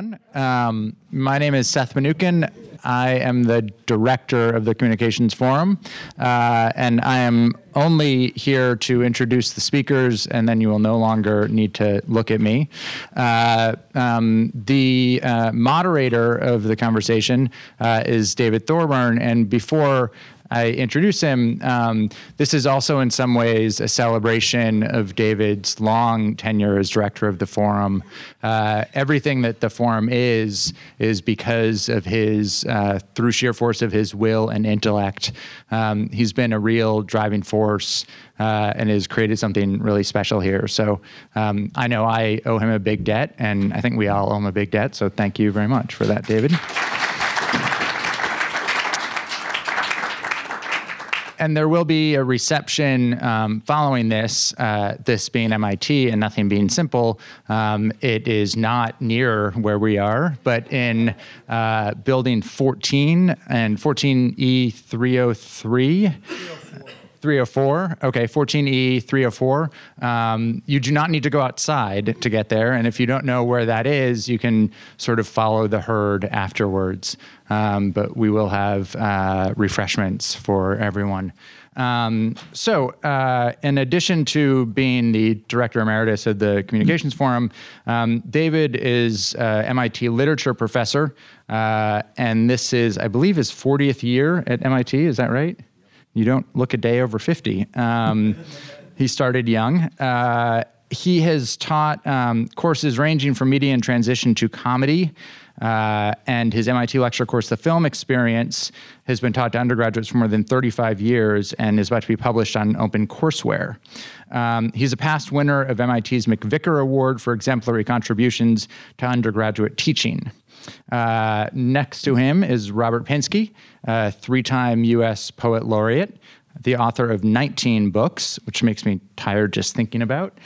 everyone. Um, my name is Seth Mnookin. I am the director of the Communications Forum, uh, and I am only here to introduce the speakers, and then you will no longer need to look at me. Uh, um, the uh, moderator of the conversation uh, is David Thorburn, and before I introduce him, um, this is also in some ways a celebration of David's long tenure as director of the forum. Uh, everything that the forum is, is because of his, uh, through sheer force of his will and intellect. Um, he's been a real driving force uh, and has created something really special here. So um, I know I owe him a big debt, and I think we all owe him a big debt. So thank you very much for that, David. And there will be a reception um, following this. Uh, this being MIT and nothing being simple, um, it is not near where we are, but in uh, building 14 and 14E 303. 304. Okay, 14E 304. Um, you do not need to go outside to get there. And if you don't know where that is, you can sort of follow the herd afterwards. Um, but we will have uh, refreshments for everyone. Um, so, uh, in addition to being the director emeritus of the Communications Forum, um, David is uh, MIT literature professor, uh, and this is, I believe, his 40th year at MIT. Is that right? You don't look a day over 50. Um, he started young. Uh, he has taught um, courses ranging from media and transition to comedy. Uh, and his MIT lecture course, The Film Experience, has been taught to undergraduates for more than 35 years and is about to be published on OpenCourseware. Um, he's a past winner of MIT's MacVicar Award for exemplary contributions to undergraduate teaching. Uh, next to him is Robert Pinsky, a three time U.S. Poet Laureate, the author of 19 books, which makes me tired just thinking about,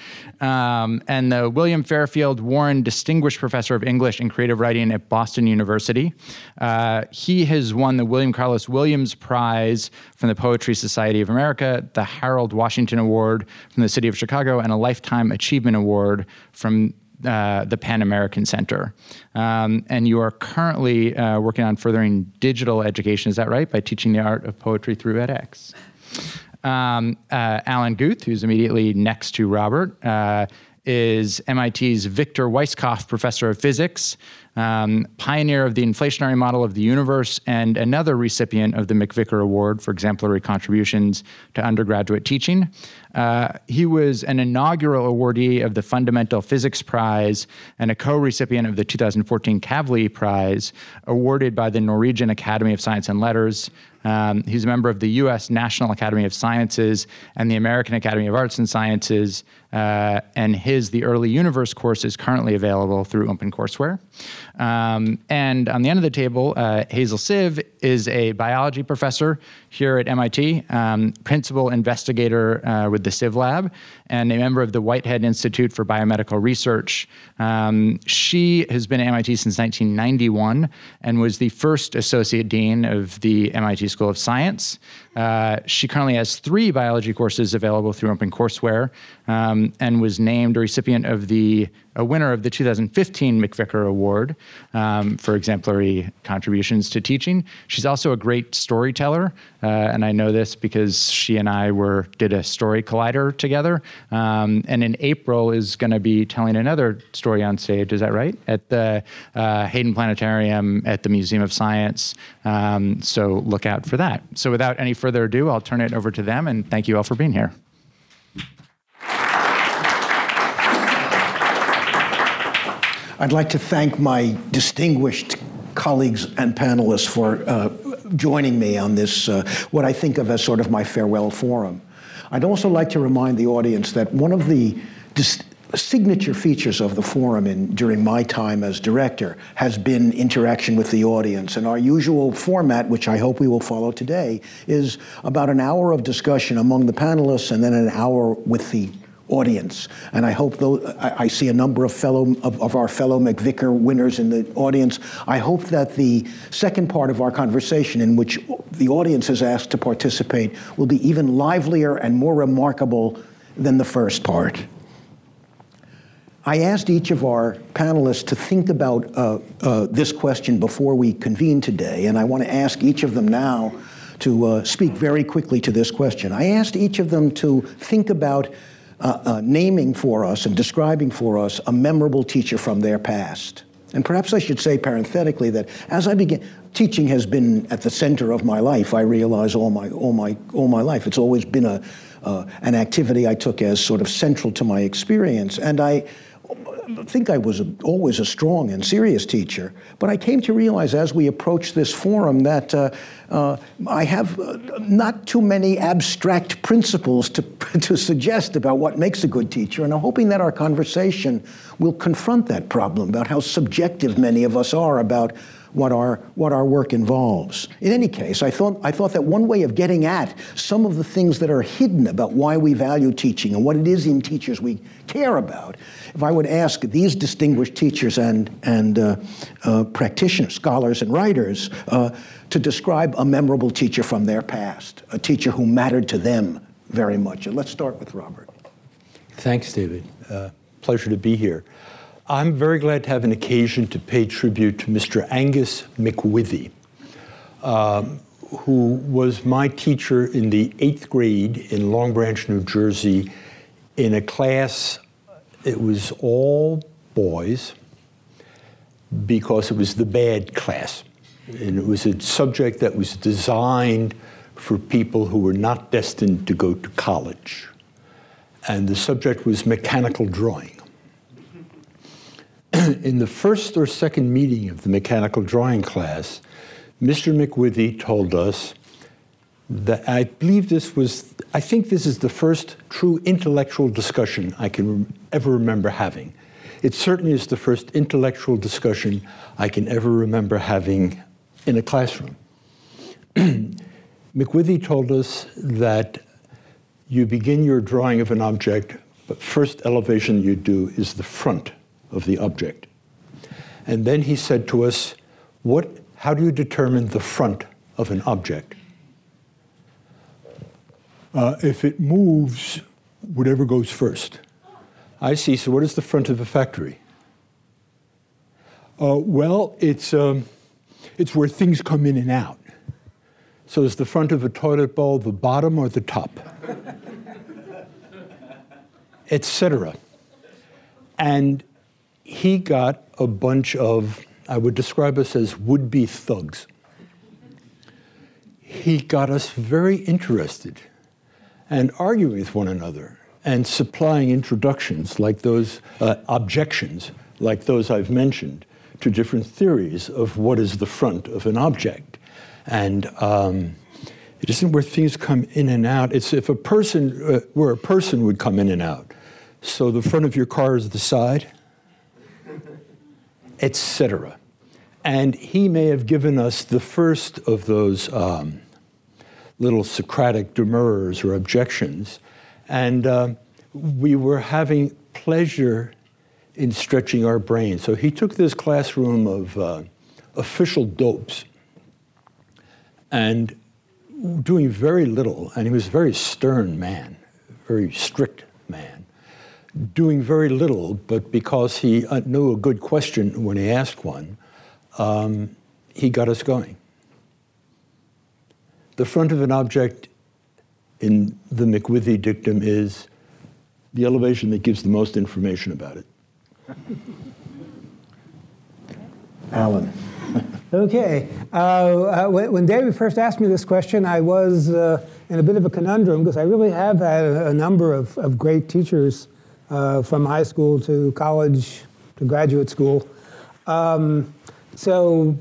um, and the William Fairfield Warren Distinguished Professor of English and Creative Writing at Boston University. Uh, he has won the William Carlos Williams Prize from the Poetry Society of America, the Harold Washington Award from the City of Chicago, and a Lifetime Achievement Award from uh, the PEN American Center. Um, and you are currently uh, working on furthering digital education, is that right? By teaching the art of poetry through edX. Um, uh, Alan Guth, who's immediately next to Robert, uh, is MIT's Victor Weisskopf Professor of Physics, um, pioneer of the inflationary model of the universe, and another recipient of the MacVicar Award for exemplary contributions to undergraduate teaching. Uh, he was an inaugural awardee of the Fundamental Physics Prize and a co recipient of the 2014 Kavli Prize, awarded by the Norwegian Academy of Science and Letters. Um, he's a member of the U.S. National Academy of Sciences and the American Academy of Arts and Sciences, uh, and his The Early Universe course is currently available through OpenCourseware. Um, and on the end of the table, uh, Hazel Sive is a biology professor here at MIT, um, principal investigator uh, with the Sive Lab, and a member of the Whitehead Institute for Biomedical Research. Um, she has been at MIT since 1991 and was the first associate dean of the MIT School of Science. Uh, she currently has three biology courses available through OpenCourseware um, and was named a recipient of the a winner of the 2015 MacVicar Award um, for exemplary contributions to teaching. She's also a great storyteller, uh, and I know this because she and I were did a story collider together. Um, and in April is going to be telling another story on stage. Is that right? At the uh, Hayden Planetarium at the Museum of Science. Um, so look out for that. So without any further ado, I'll turn it over to them, and thank you all for being here. I'd like to thank my distinguished colleagues and panelists for uh, joining me on this, uh, what I think of as sort of my farewell forum. I'd also like to remind the audience that one of the dis- signature features of the forum in, during my time as director has been interaction with the audience. And our usual format, which I hope we will follow today, is about an hour of discussion among the panelists and then an hour with the audience. And I hope though I, I see a number of fellow of, of, our fellow MacVicar winners in the audience. I hope that the second part of our conversation, in which the audience is asked to participate, will be even livelier and more remarkable than the first part. I asked each of our panelists to think about uh, uh, this question before we convene today, and I want to ask each of them now to uh, speak very quickly to this question. I asked each of them to think about uh, uh, naming for us and describing for us a memorable teacher from their past. And perhaps I should say parenthetically that as I began, teaching has been at the center of my life. I realize all my all my all my life. It's always been a uh, an activity I took as sort of central to my experience, and I think I was a, always a strong and serious teacher, but I came to realize as we approached this forum that uh, uh, I have uh, not too many abstract principles to, to suggest about what makes a good teacher, and I'm hoping that our conversation will confront that problem about how subjective many of us are about what our, what our work involves. In any case, I thought, I thought that one way of getting at some of the things that are hidden about why we value teaching and what it is in teachers we care about, if I would ask these distinguished teachers and, and uh, uh, practitioners, scholars and writers, uh, to describe a memorable teacher from their past, a teacher who mattered to them very much. And let's start with Robert. Thanks, David. Uh, pleasure to be here. I'm very glad to have an occasion to pay tribute to Mr. Angus McWithy, um, who was my teacher in the eighth grade in Long Branch, New Jersey, in a class, it was all boys because it was the bad class. And it was a subject that was designed for people who were not destined to go to college. And the subject was mechanical drawing. in the first or second meeting of the mechanical drawing class, Mr. McWithy told us that I believe this was, I think this is the first true intellectual discussion I can ever remember having. It certainly is the first intellectual discussion I can ever remember having in a classroom. McWithy told us that you begin your drawing of an object, but first elevation you do is the front of the object. And then he said to us, what, how do you determine the front of an object? Uh, if it moves, whatever goes first. I see. So, what is the front of a factory? Uh, well, it's, um, it's where things come in and out. So, is the front of a toilet bowl the bottom or the top? Etc. And he got a bunch of, I would describe us as would be thugs. He got us very interested and arguing with one another and supplying introductions like those, uh, objections like those I've mentioned to different theories of what is the front of an object. And um, it isn't where things come in and out. It's if a person, uh, where a person would come in and out. So the front of your car is the side, etc. And he may have given us the first of those um, little Socratic demurs or objections. And uh, we were having pleasure in stretching our brains. So he took this classroom of uh, official dopes and doing very little, and he was a very stern man, very strict doing very little, but because he uh, knew a good question when he asked one, um, he got us going. The front of an object in the McWithy dictum is the elevation that gives the most information about it. Alan. okay. Uh, uh, when David first asked me this question, I was uh, in a bit of a conundrum because I really have had a, a number of, of great teachers uh, from high school to college to graduate school. Um, so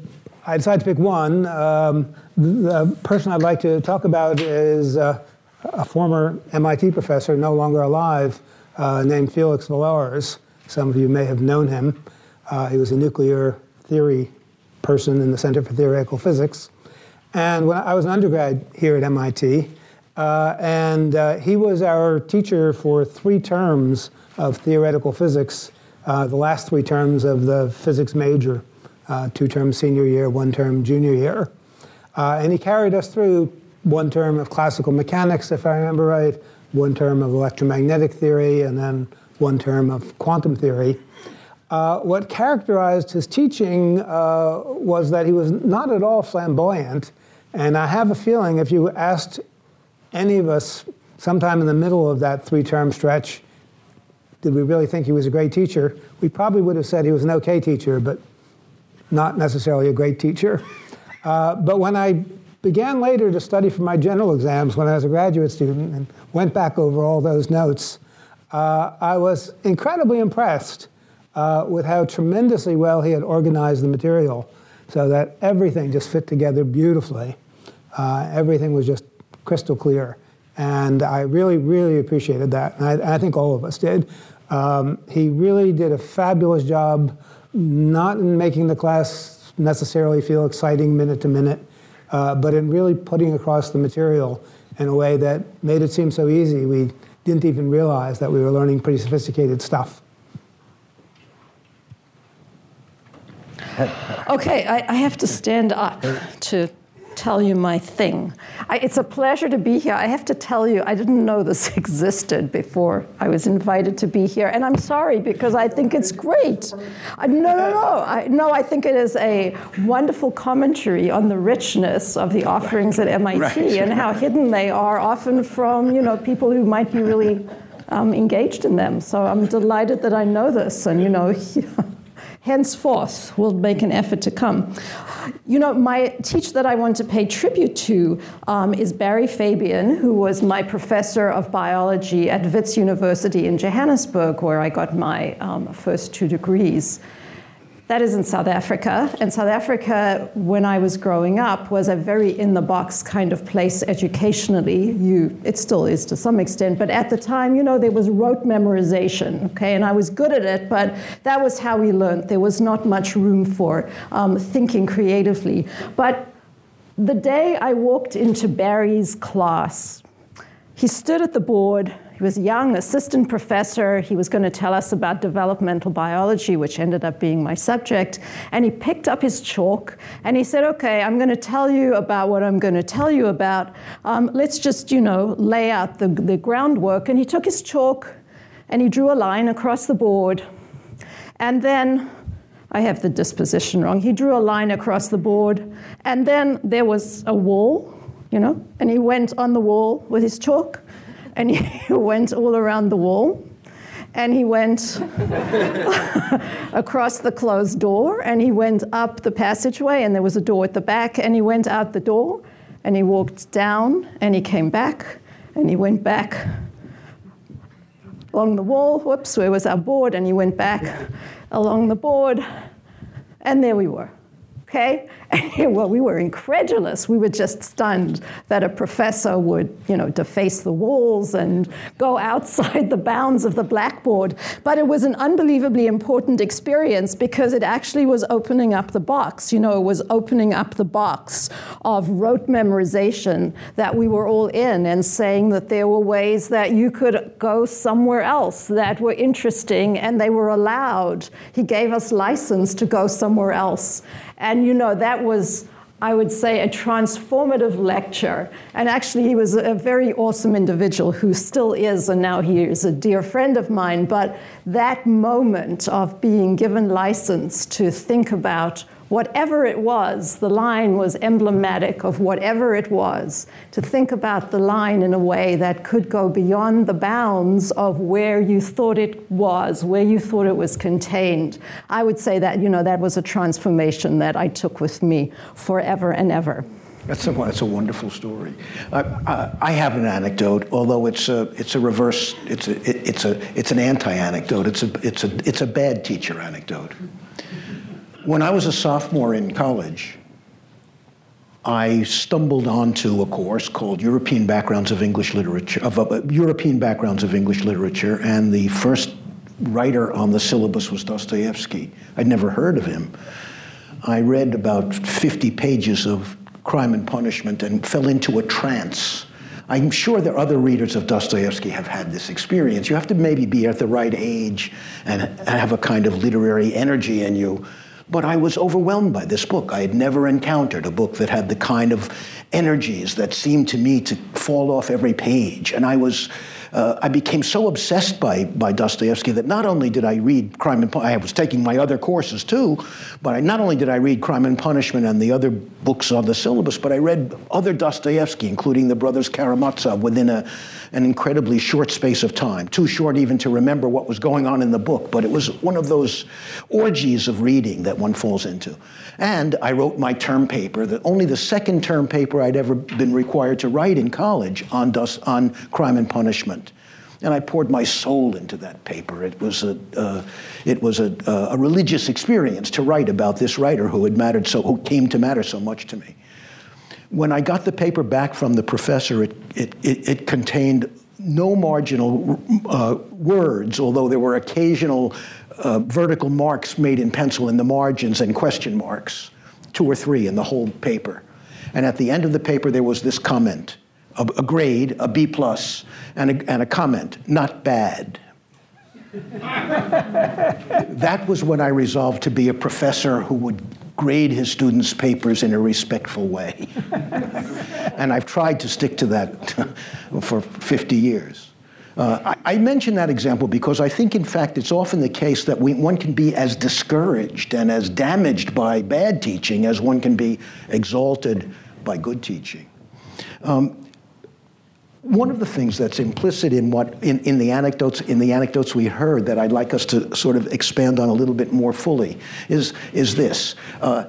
I decided to pick one. Um, the person I'd like to talk about is uh, a former MIT professor, no longer alive, uh, named Felix Villars. Some of you may have known him. Uh, he was a nuclear theory person in the Center for Theoretical Physics. And when I was an undergrad here at MIT, uh, and uh, he was our teacher for three terms of theoretical physics, uh, the last three terms of the physics major, uh, two terms senior year, one term junior year. Uh, and he carried us through one term of classical mechanics, if I remember right, one term of electromagnetic theory, and then one term of quantum theory. Uh, what characterized his teaching uh, was that he was not at all flamboyant. And I have a feeling if you asked any of us sometime in the middle of that three term stretch, did we really think he was a great teacher? We probably would have said he was an okay teacher, but not necessarily a great teacher. Uh, but when I began later to study for my general exams when I was a graduate student and went back over all those notes, uh, I was incredibly impressed uh, with how tremendously well he had organized the material so that everything just fit together beautifully. Uh, everything was just crystal clear. And I really, really appreciated that. And I, I think all of us did. Um, he really did a fabulous job, not in making the class necessarily feel exciting minute to minute, uh, but in really putting across the material in a way that made it seem so easy we didn't even realize that we were learning pretty sophisticated stuff. Okay, I, I have to stand up to tell you my thing. I, it's a pleasure to be here. I have to tell you, I didn't know this existed before I was invited to be here, and I'm sorry because I think it's great. Uh, no, no, no. I, no, I think it is a wonderful commentary on the richness of the offerings at MIT right. and how hidden they are, often from you know people who might be really um, engaged in them. So I'm delighted that I know this, and you know. henceforth we'll make an effort to come. You know, my teacher that I want to pay tribute to um, is Barry Fabian, who was my professor of biology at Wits University in Johannesburg, where I got my um, first two degrees. That is in South Africa. And South Africa, when I was growing up, was a very in the box kind of place educationally. You, it still is to some extent, but at the time, you know, there was rote memorization, okay? And I was good at it, but that was how we learned. There was not much room for um, thinking creatively. But the day I walked into Barry's class, he stood at the board he was a young assistant professor. He was going to tell us about developmental biology, which ended up being my subject. And he picked up his chalk and he said, Okay, I'm going to tell you about what I'm going to tell you about. Um, let's just, you know, lay out the, the groundwork. And he took his chalk and he drew a line across the board. And then I have the disposition wrong. He drew a line across the board, and then there was a wall, you know, and he went on the wall with his chalk, and he went all around the wall and he went across the closed door and he went up the passageway and there was a door at the back and he went out the door and he walked down and he came back and he went back along the wall. Whoops where was our board? And he went back along the board and there we were okay? well, we were incredulous. We were just stunned that a professor would, you know, deface the walls and go outside the bounds of the blackboard. But it was an unbelievably important experience because it actually was opening up the box. You know, it was opening up the box of rote memorization that we were all in and saying that there were ways that you could go somewhere else that were interesting and they were allowed. He gave us license to go somewhere else. And you know, that was, I would say, a transformative lecture. And actually, he was a very awesome individual who still is, and now he is a dear friend of mine. But that moment of being given license to think about whatever it was, the line was emblematic of whatever it was, to think about the line in a way that could go beyond the bounds of where you thought it was, where you thought it was contained. I would say that, you know, that was a transformation that I took with me forever and ever. That's a, that's a wonderful story. Uh, I have an anecdote, although it's a, it's a reverse, it's, a, it, it's, a, it's an anti-anecdote. It's a, it's, a, it's a bad teacher anecdote. When I was a sophomore in college, I stumbled onto a course called European Backgrounds of English Literature, of uh, European Backgrounds of English Literature, and the first writer on the syllabus was Dostoevsky. I'd never heard of him. I read about 50 pages of Crime and Punishment and fell into a trance. I'm sure that other readers of Dostoevsky have had this experience. You have to maybe be at the right age and have a kind of literary energy in you but I was overwhelmed by this book. I had never encountered a book that had the kind of energies that seemed to me to fall off every page. And I was uh, I became so obsessed by, by Dostoevsky that not only did I read Crime and Punishment, I was taking my other courses too, but I, not only did I read Crime and Punishment and the other books on the syllabus, but I read other Dostoevsky, including the brothers Karamazov, within a, an incredibly short space of time. Too short even to remember what was going on in the book, but it was one of those orgies of reading that one falls into. And I wrote my term paper, the, only the second term paper I'd ever been required to write in college on, on crime and punishment. And I poured my soul into that paper. It was a, uh, it was a, a religious experience to write about this writer who had mattered so, who came to matter so much to me. When I got the paper back from the professor, it, it, it, it contained no marginal uh, words, although there were occasional uh, vertical marks made in pencil in the margins and question marks, two or three in the whole paper. And at the end of the paper, there was this comment a, a grade, a B plus, and a, and a comment, not bad. that was when I resolved to be a professor who would grade his students' papers in a respectful way. and I've tried to stick to that for 50 years. Uh, I, I, mention that example because I think, in fact, it's often the case that we, one can be as discouraged and as damaged by bad teaching as one can be exalted by good teaching. Um, one of the things that's implicit in what in, in the anecdotes in the anecdotes we heard that I'd like us to sort of expand on a little bit more fully is is this. Uh,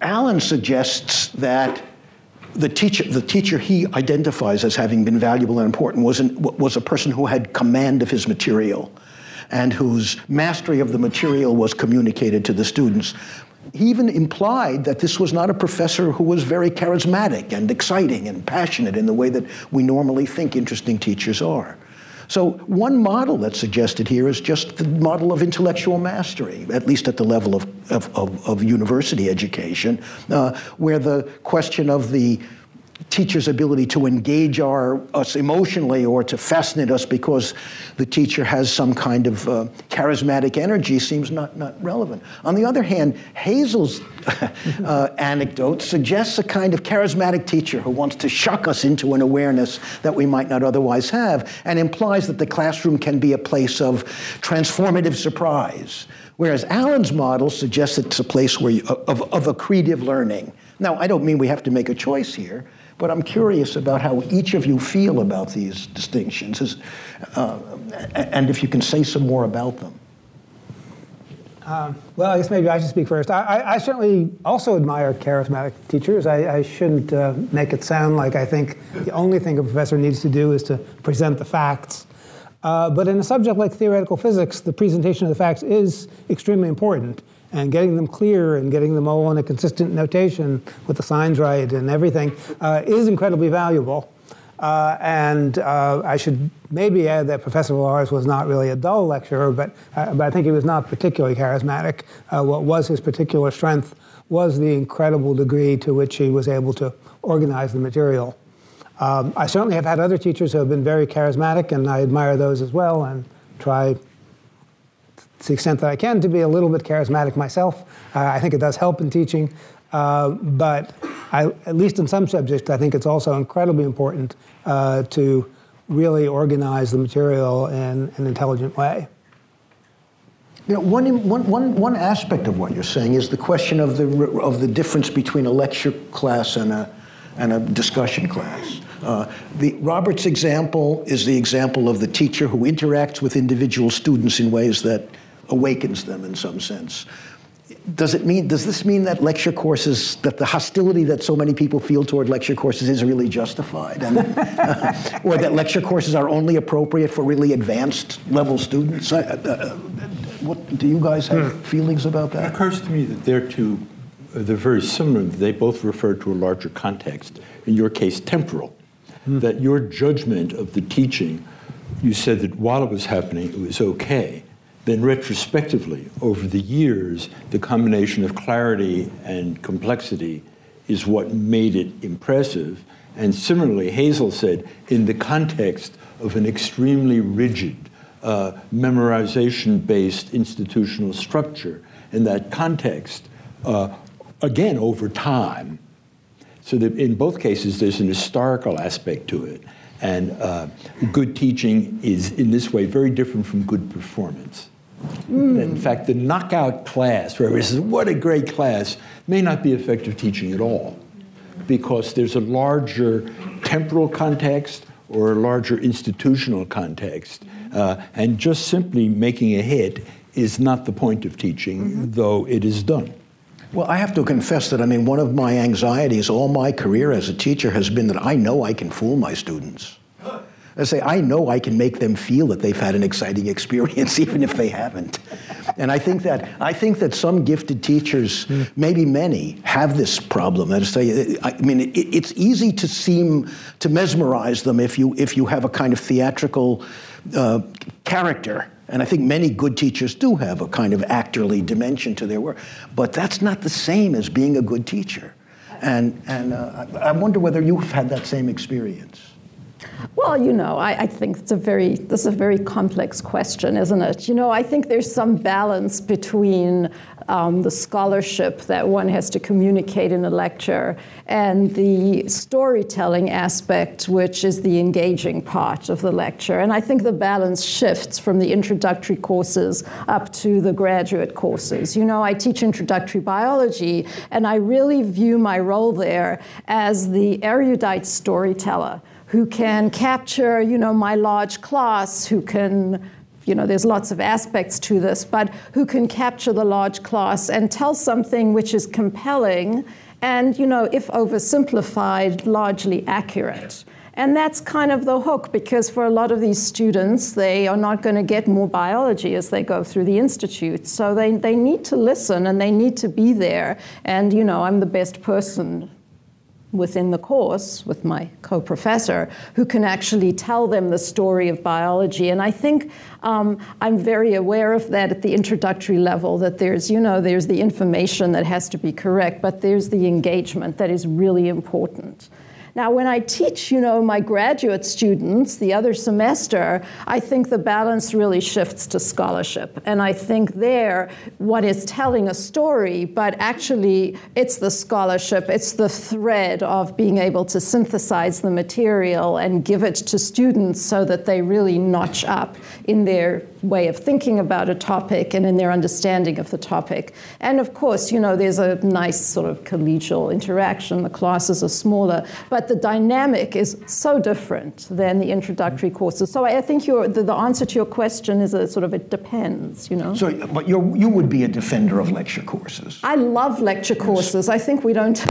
Alan suggests that the teacher, the teacher he identifies as having been valuable and important was, an, was a person who had command of his material and whose mastery of the material was communicated to the students. He even implied that this was not a professor who was very charismatic and exciting and passionate in the way that we normally think interesting teachers are. So, one model that's suggested here is just the model of intellectual mastery, at least at the level of, of, of, of university education, uh, where the question of the teacher's ability to engage our, us emotionally or to fascinate us because the teacher has some kind of uh, charismatic energy seems not, not relevant. On the other hand, Hazel's uh, anecdote suggests a kind of charismatic teacher who wants to shock us into an awareness that we might not otherwise have and implies that the classroom can be a place of transformative surprise. Whereas Alan's model suggests it's a place where you, of, of accretive learning. Now, I don't mean we have to make a choice here, but I'm curious about how each of you feel about these distinctions, uh, and if you can say some more about them. Um, well, I guess maybe I should speak first. I, I, I certainly also admire charismatic teachers. I, I shouldn't uh, make it sound like I think the only thing a professor needs to do is to present the facts. Uh, but in a subject like theoretical physics, the presentation of the facts is extremely important and getting them clear and getting them all in a consistent notation with the signs right and everything uh, is incredibly valuable. Uh, and uh, I should maybe add that Professor Villars was not really a dull lecturer, but, uh, but I think he was not particularly charismatic. Uh, what was his particular strength was the incredible degree to which he was able to organize the material. Um, I certainly have had other teachers who have been very charismatic, and I admire those as well and try to the extent that I can, to be a little bit charismatic myself. Uh, I think it does help in teaching. Uh, but I, at least in some subjects, I think it's also incredibly important uh, to really organize the material in an intelligent way. You know, one, one, one, one aspect of what you're saying is the question of the, of the difference between a lecture class and a, and a discussion class. Uh, the, Robert's example is the example of the teacher who interacts with individual students in ways that awakens them in some sense. Does it mean, does this mean that lecture courses, that the hostility that so many people feel toward lecture courses is really justified? And, uh, or that lecture courses are only appropriate for really advanced level students? Uh, uh, what, do you guys have hmm. feelings about that? It occurs to me that they're two, they're very similar. They both refer to a larger context, in your case, temporal. Hmm. That your judgment of the teaching, you said that while it was happening, it was okay then retrospectively, over the years, the combination of clarity and complexity is what made it impressive. And similarly, Hazel said, in the context of an extremely rigid, uh, memorization based institutional structure, in that context, uh, again, over time, so that in both cases, there's an historical aspect to it. And uh, good teaching is, in this way, very different from good performance. Mm. In fact, the knockout class, where everybody says, what a great class, may not be effective teaching at all because there's a larger temporal context or a larger institutional context. Uh, and just simply making a hit is not the point of teaching, mm-hmm. though it is done. Well, I have to confess that, I mean, one of my anxieties all my career as a teacher has been that I know I can fool my students. I say, I know I can make them feel that they've had an exciting experience, even if they haven't. And I think that I think that some gifted teachers, mm. maybe many, have this problem. That is, say, I mean, it, it's easy to seem to mesmerize them if you if you have a kind of theatrical uh, character. And I think many good teachers do have a kind of actorly dimension to their work, but that's not the same as being a good teacher. And and uh, I wonder whether you've had that same experience. Well, you know, I, I, think it's a very this is a very complex question, isn't it? You know, I think there's some balance between um, the scholarship that one has to communicate in a lecture and the storytelling aspect, which is the engaging part of the lecture. And I think the balance shifts from the introductory courses up to the graduate courses. You know, I teach introductory biology, and I really view my role there as the erudite storyteller who can capture, you know, my large class, who can, you know, there's lots of aspects to this, but who can capture the large class and tell something which is compelling and, you know, if oversimplified, largely accurate. And that's kind of the hook because for a lot of these students, they are not going to get more biology as they go through the institute. So they, they need to listen and they need to be there. And, you know, I'm the best person within the course with my co-professor who can actually tell them the story of biology. And i think um, i'm very aware of that at the introductory level that there's you know there's the information that has to be correct but there's the engagement that is really important now, when I teach, you know, my graduate students the other semester, I think the balance really shifts to scholarship. And I think there, one is telling a story, but actually it's the scholarship, it's the thread of being able to synthesize the material and give it to students so that they really notch up in their way of thinking about a topic and in their understanding of the topic. And of course, you know, there's a nice sort of collegial interaction. The classes are smaller, but the dynamic is so different than the introductory mm-hmm. courses. So I think your, the, the answer to your question is a sort of it depends, you know. So, but you you would be a defender of lecture courses. I love lecture courses. I think we don't.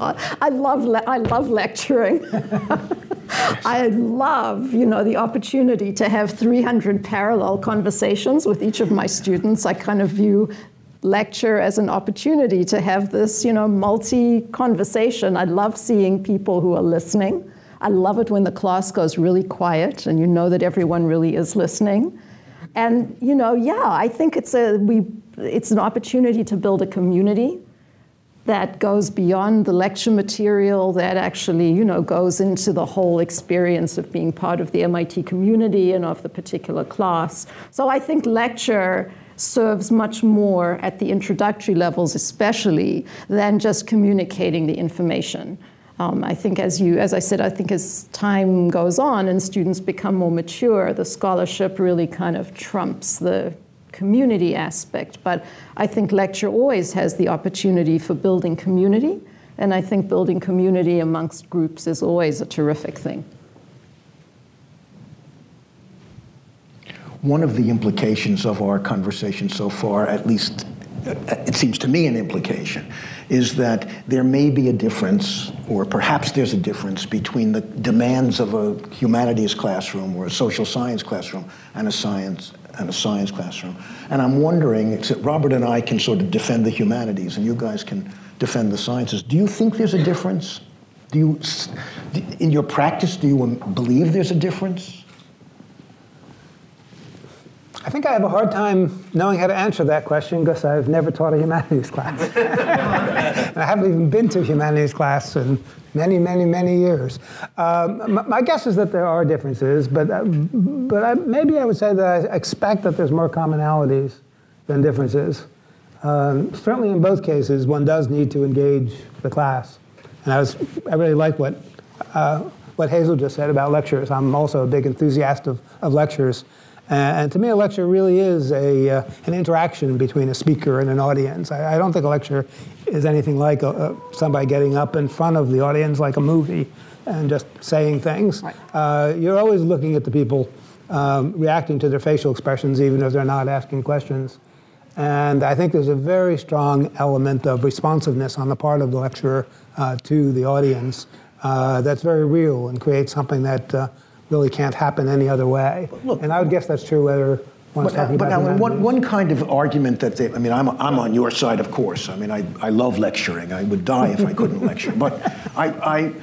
I love I love lecturing. I love, you know, the opportunity to have 300 parallel conversations with each of my students. I kind of view lecture as an opportunity to have this, you know, multi-conversation. I love seeing people who are listening. I love it when the class goes really quiet and you know that everyone really is listening. And you know, yeah, I think it's a we it's an opportunity to build a community that goes beyond the lecture material, that actually, you know, goes into the whole experience of being part of the MIT community and of the particular class. So I think lecture serves much more at the introductory levels, especially, than just communicating the information. Um, I think as you, as I said, I think as time goes on and students become more mature, the scholarship really kind of trumps the community aspect. But I think lecture always has the opportunity for building community, and I think building community amongst groups is always a terrific thing. One of the implications of our conversation so far, at least it seems to me an implication, is that there may be a difference, or perhaps there's a difference, between the demands of a humanities classroom or a social science classroom and a science and a science classroom. And I'm wondering, except Robert and I can sort of defend the humanities, and you guys can defend the sciences. Do you think there's a difference? Do you, in your practice, do you um, believe there's a difference? I think I have a hard time knowing how to answer that question because I've never taught a humanities class. I haven't even been to a humanities class in many, many, many years. Um, my, guess is that there are differences, but, uh, but I, maybe I would say that I expect that there's more commonalities than differences. Um, certainly in both cases, one does need to engage the class. And I, was, I really like what uh, what Hazel just said about lectures. I'm also a big enthusiast of, of lectures. And to me, a lecture really is a, uh, an interaction between a speaker and an audience. I, I don't think a lecture is anything like a, a, somebody getting up in front of the audience like a movie and just saying things. Right. Uh, you're always looking at the people um, reacting to their facial expressions, even if they're not asking questions. And I think there's a very strong element of responsiveness on the part of the lecturer uh, to the audience uh, that's very real and creates something that uh, really can't happen any other way. Look, and I would guess that's true whether but, now, but now one, one kind of argument that they, I mean, I'm, I'm on your side, of course. I mean, I, I love lecturing. I would die if I couldn't lecture. But I, I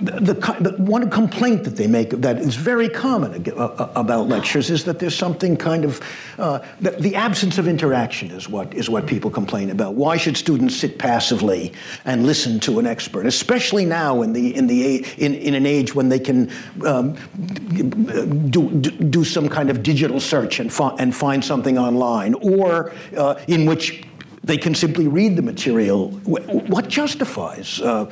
the, the, one complaint that they make that is very common about lectures is that there's something kind of uh, the, the, absence of interaction is what is what people complain about. Why should students sit passively and listen to an expert, especially now in the in the in, in an age when they can um, do, do some kind of digital search and, fi- and find something online, or uh, in which they can simply read the material. What justifies uh,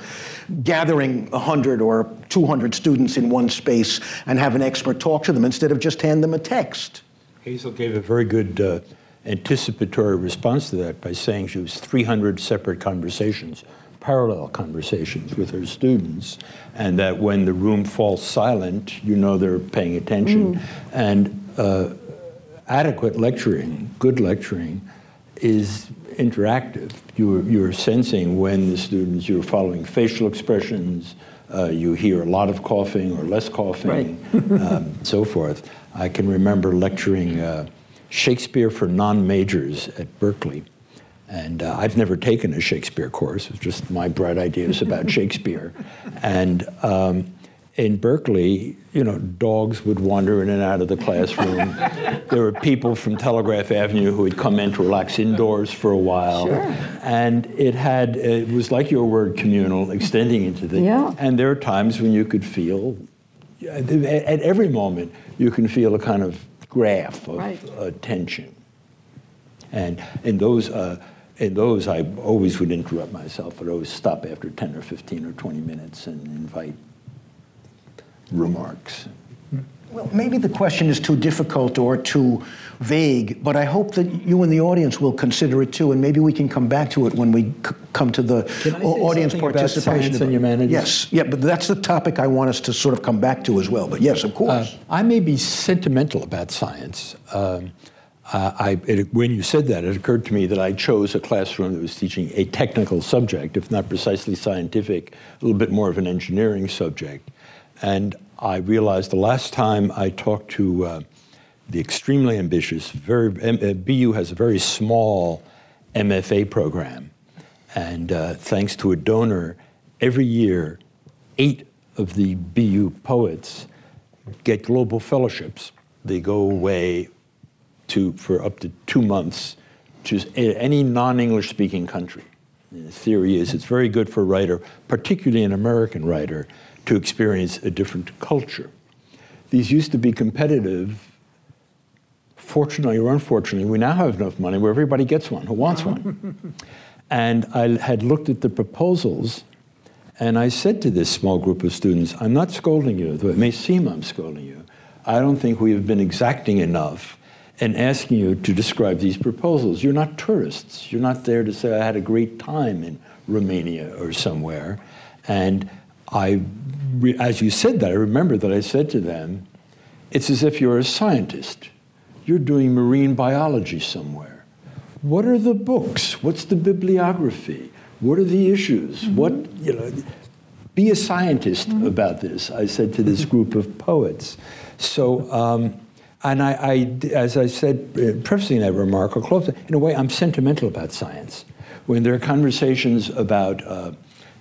gathering 100 or 200 students in one space and have an expert talk to them instead of just hand them a text? Hazel gave a very good uh, anticipatory response to that by saying she was 300 separate conversations, parallel conversations with her students, and that when the room falls silent, you know they're paying attention. Mm. And uh, adequate lecturing, good lecturing, is interactive. You're, you're sensing when the students, you're following facial expressions, uh, you hear a lot of coughing or less coughing, right. um, so forth. I can remember lecturing uh, Shakespeare for non-majors at Berkeley. And uh, I've never taken a Shakespeare course. It's just my bright ideas about Shakespeare. And um, in Berkeley, you know, dogs would wander in and out of the classroom. there were people from Telegraph Avenue who would come in to relax indoors for a while. Sure. And it had, it was like your word communal, extending into the, yeah. and there are times when you could feel, at every moment, you can feel a kind of graph of right. uh, tension. And in those, uh, in those, I always would interrupt myself. I'd always stop after 10 or 15 or 20 minutes and invite remarks. Well, maybe the question is too difficult or too vague, but I hope that you and the audience will consider it too, and maybe we can come back to it when we c- come to the audience participation. About and humanities? Yes, yeah, but that's the topic I want us to sort of come back to as well. But yes, of course. Uh, I may be sentimental about science. Um, uh, I, it, when you said that, it occurred to me that I chose a classroom that was teaching a technical subject, if not precisely scientific, a little bit more of an engineering subject. And I realized the last time I talked to uh, the extremely ambitious, very uh, BU has a very small MFA program, and uh, thanks to a donor, every year, eight of the BU poets get global fellowships. They go away to for up to two months to any non-English speaking country. the theory is it's very good for a writer, particularly an American writer, to experience a different culture. These used to be competitive. Fortunately or unfortunately, we now have enough money where everybody gets one who wants one. and I had looked at the proposals and I said to this small group of students, I'm not scolding you, though it may seem I'm scolding you. I don't think we have been exacting enough in asking you to describe these proposals. You're not tourists. You're not there to say, I had a great time in Romania or somewhere. And I, as you said that, I remember that I said to them, it's as if you're a scientist. You're doing marine biology somewhere. What are the books? What's the bibliography? What are the issues? Mm-hmm. What, you know, be a scientist mm-hmm. about this, I said to this group of poets. So, um, and I, I, as I said, uh, prefacing that remark, I'll close, in a way, I'm sentimental about science. When there are conversations about uh,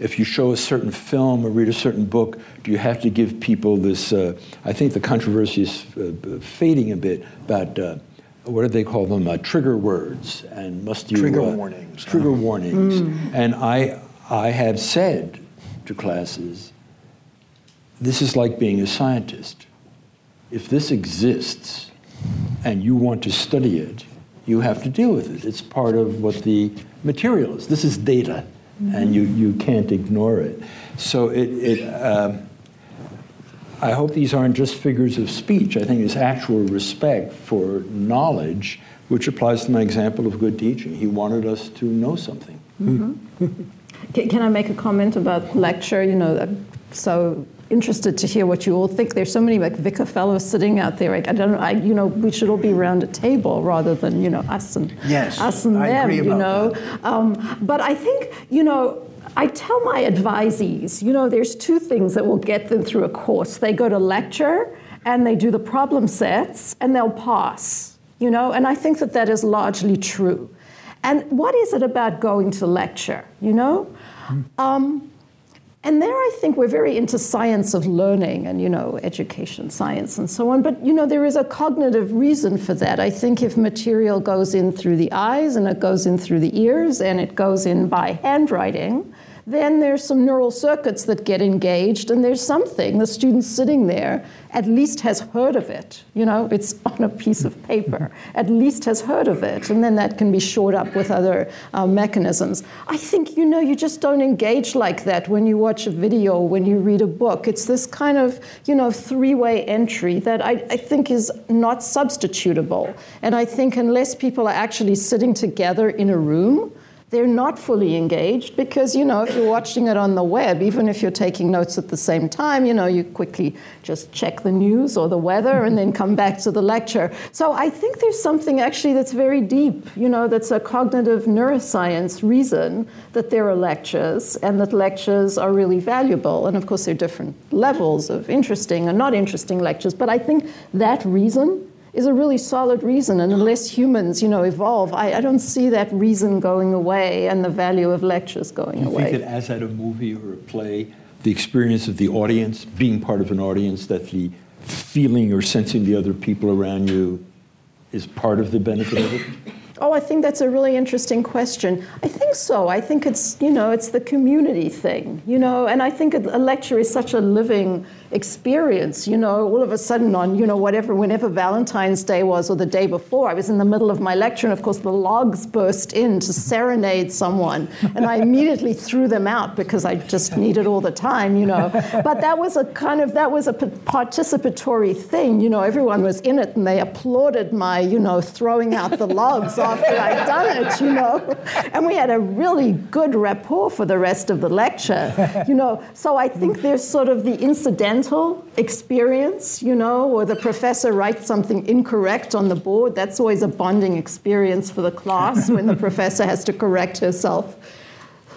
if you show a certain film or read a certain book, do you have to give people this? Uh, I think the controversy is uh, fading a bit about uh, what do they call them? Uh, trigger words, and must you trigger uh, warnings? Trigger warnings. Mm. And I, I have said to classes, this is like being a scientist. If this exists, and you want to study it, you have to deal with it. It's part of what the material is. This is data mm-hmm. and you, you can't ignore it. So it, it um, I hope these aren't just figures of speech. I think it's actual respect for knowledge, which applies to my example of good teaching. He wanted us to know something. Mm-hmm. Can I make a comment about lecture? You know, I'm so interested to hear what you all think. There's so many MacVicar fellows sitting out there. Like, I don't know. I, you know, we should all be around a table rather than you know us and yes, us and I them. You know, um, but I think you know. I tell my advisees, you know, there's two things that will get them through a course. They go to lecture and they do the problem sets and they'll pass, you know, and I think that that is largely true. And what is it about going to lecture, you know? Um, and there I think we're very into science of learning and, you know, education science and so on. But, you know, there is a cognitive reason for that. I think if material goes in through the eyes and it goes in through the ears and it goes in by handwriting, then there's some neural circuits that get engaged, and there's something the student sitting there at least has heard of it. You know, it's on a piece of paper, at least has heard of it, and then that can be shored up with other uh, mechanisms. I think, you know, you just don't engage like that when you watch a video, when you read a book. It's this kind of, you know, three way entry that I, I think is not substitutable. And I think unless people are actually sitting together in a room, they're not fully engaged because you know if you're watching it on the web even if you're taking notes at the same time you know you quickly just check the news or the weather and then come back to the lecture. So i think there's something actually that's very deep you know that's a cognitive neuroscience reason that there are lectures and that lectures are really valuable. And of course there are different levels of interesting and not interesting lectures. But i think that reason is a really solid reason. And unless humans, you know, evolve, I, I, don't see that reason going away and the value of lectures going you away. You think that as at a movie or a play, the experience of the audience, being part of an audience, that the feeling or sensing the other people around you is part of the benefit of it? Oh, I think that's a really interesting question. I think so. I think it's, you know, it's the community thing, you know, and I think a lecture is such a living experience, you know, all of a sudden on, you know, whatever, whenever Valentine's Day was or the day before, I was in the middle of my lecture and of course the logs burst in to serenade someone and I immediately threw them out because I just needed all the time, you know. But that was a kind of, that was a participatory thing, you know, everyone was in it and they applauded my, you know, throwing out the logs after I'd done it, you know. And we had a really good rapport for the rest of the lecture, you know. So I think there's sort of the incidental experience, you know, or the professor writes something incorrect on the board. That's always a bonding experience for the class when the professor has to correct herself.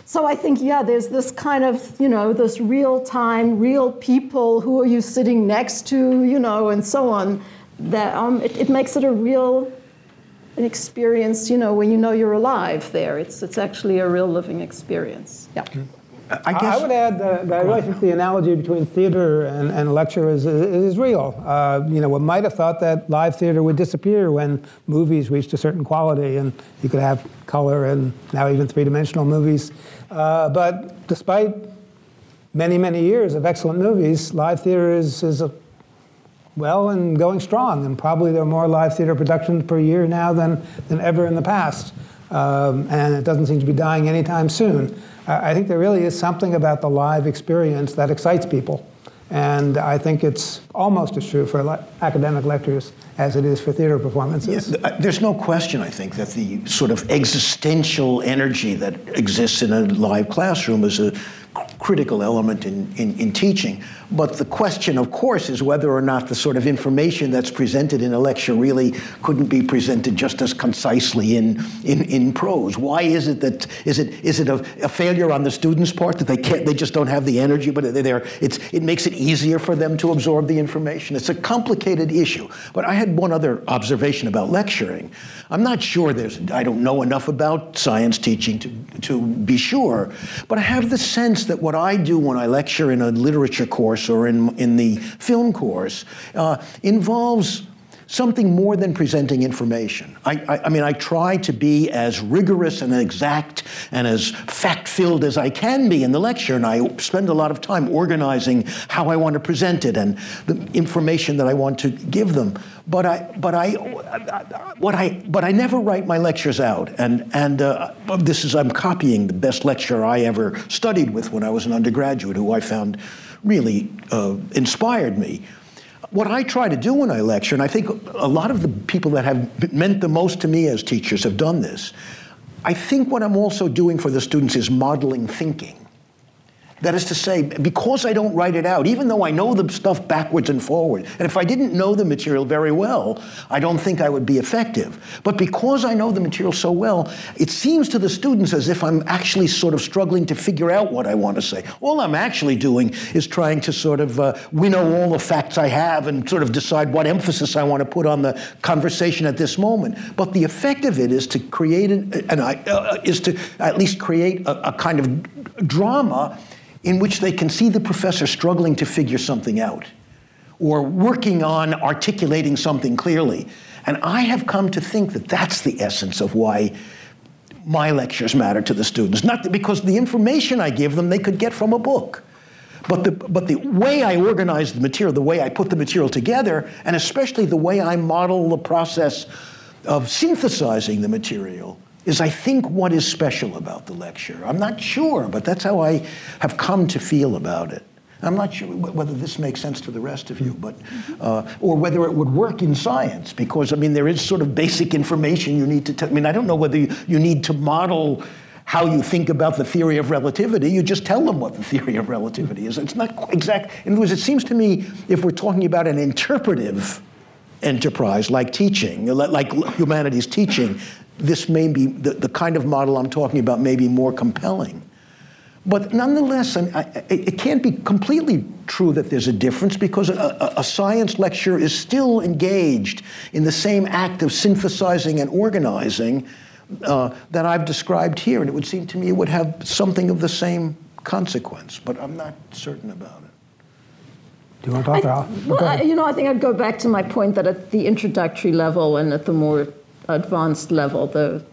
So I think, yeah, there's this kind of, you know, this real time, real people, who are you sitting next to, you know, and so on, that um, it, it makes it a real an experience, you know, when you know you're alive there. It's, it's actually a real living experience. Yeah. I, guess, I would add that, that I really think the analogy between theater and, and lecture is, is, real. Uh, you know, one might have thought that live theater would disappear when movies reached a certain quality and you could have color and now even three-dimensional movies. Uh, but despite many, many years of excellent movies, live theater is, is a, well and going strong. And probably there are more live theater productions per year now than, than ever in the past. Um, and it doesn't seem to be dying anytime soon. I think there really is something about the live experience that excites people. And I think it's almost as true for le- academic lectures as it is for theater performances. Yeah, there's no question, I think, that the sort of existential energy that exists in a live classroom is a critical element in, in, in, teaching. But the question, of course, is whether or not the sort of information that's presented in a lecture really couldn't be presented just as concisely in, in, in prose. Why is it that, is it, is it a, a failure on the student's part that they can't, they just don't have the energy, but they're, it's, it makes it easier for them to absorb the information? It's a complicated issue. But I had one other observation about lecturing. I'm not sure there's, I don't know enough about science teaching to, to be sure, but I have the sense that what I do when I lecture in a literature course or in, in the film course uh, involves something more than presenting information. I, I, I, mean, I try to be as rigorous and exact and as fact filled as I can be in the lecture, and I spend a lot of time organizing how I want to present it and the information that I want to give them. But I, but I, what I, but I never write my lectures out, and and uh, this is I'm copying the best lecturer I ever studied with when I was an undergraduate, who I found really uh, inspired me. What I try to do when I lecture, and I think a lot of the people that have meant the most to me as teachers have done this, I think what I'm also doing for the students is modeling thinking. That is to say, because I don't write it out, even though I know the stuff backwards and forward, and if I didn't know the material very well, I don't think I would be effective. But because I know the material so well, it seems to the students as if I'm actually sort of struggling to figure out what I want to say. All I'm actually doing is trying to sort of uh, winnow all the facts I have and sort of decide what emphasis I want to put on the conversation at this moment. But the effect of it is to create an, an uh, is to at least create a, a kind of drama in which they can see the professor struggling to figure something out or working on articulating something clearly. And I have come to think that that's the essence of why my lectures matter to the students. Not because the information I give them they could get from a book. But the, but the way I organize the material, the way I put the material together, and especially the way I model the process of synthesizing the material, is, I think, what is special about the lecture. I'm not sure, but that's how I have come to feel about it. I'm not sure whether this makes sense to the rest of you, but uh, or whether it would work in science, because I mean there is sort of basic information you need to. I mean I don't know whether you, you need to model how you think about the theory of relativity. You just tell them what the theory of relativity is. It's not exact. In other words, it seems to me if we're talking about an interpretive enterprise like teaching, like humanities teaching, this may be the, the kind of model I'm talking about may be more compelling. But nonetheless, I, it can't be completely true that there's a difference because a, a, science lecture is still engaged in the same act of synthesizing and organizing uh, that I've described here. And it would seem to me it would have something of the same consequence, but I'm not certain about it. Do you want to talk, I, Well, I, you know, I think I'd go back to my point that at the introductory level and at the more advanced level, the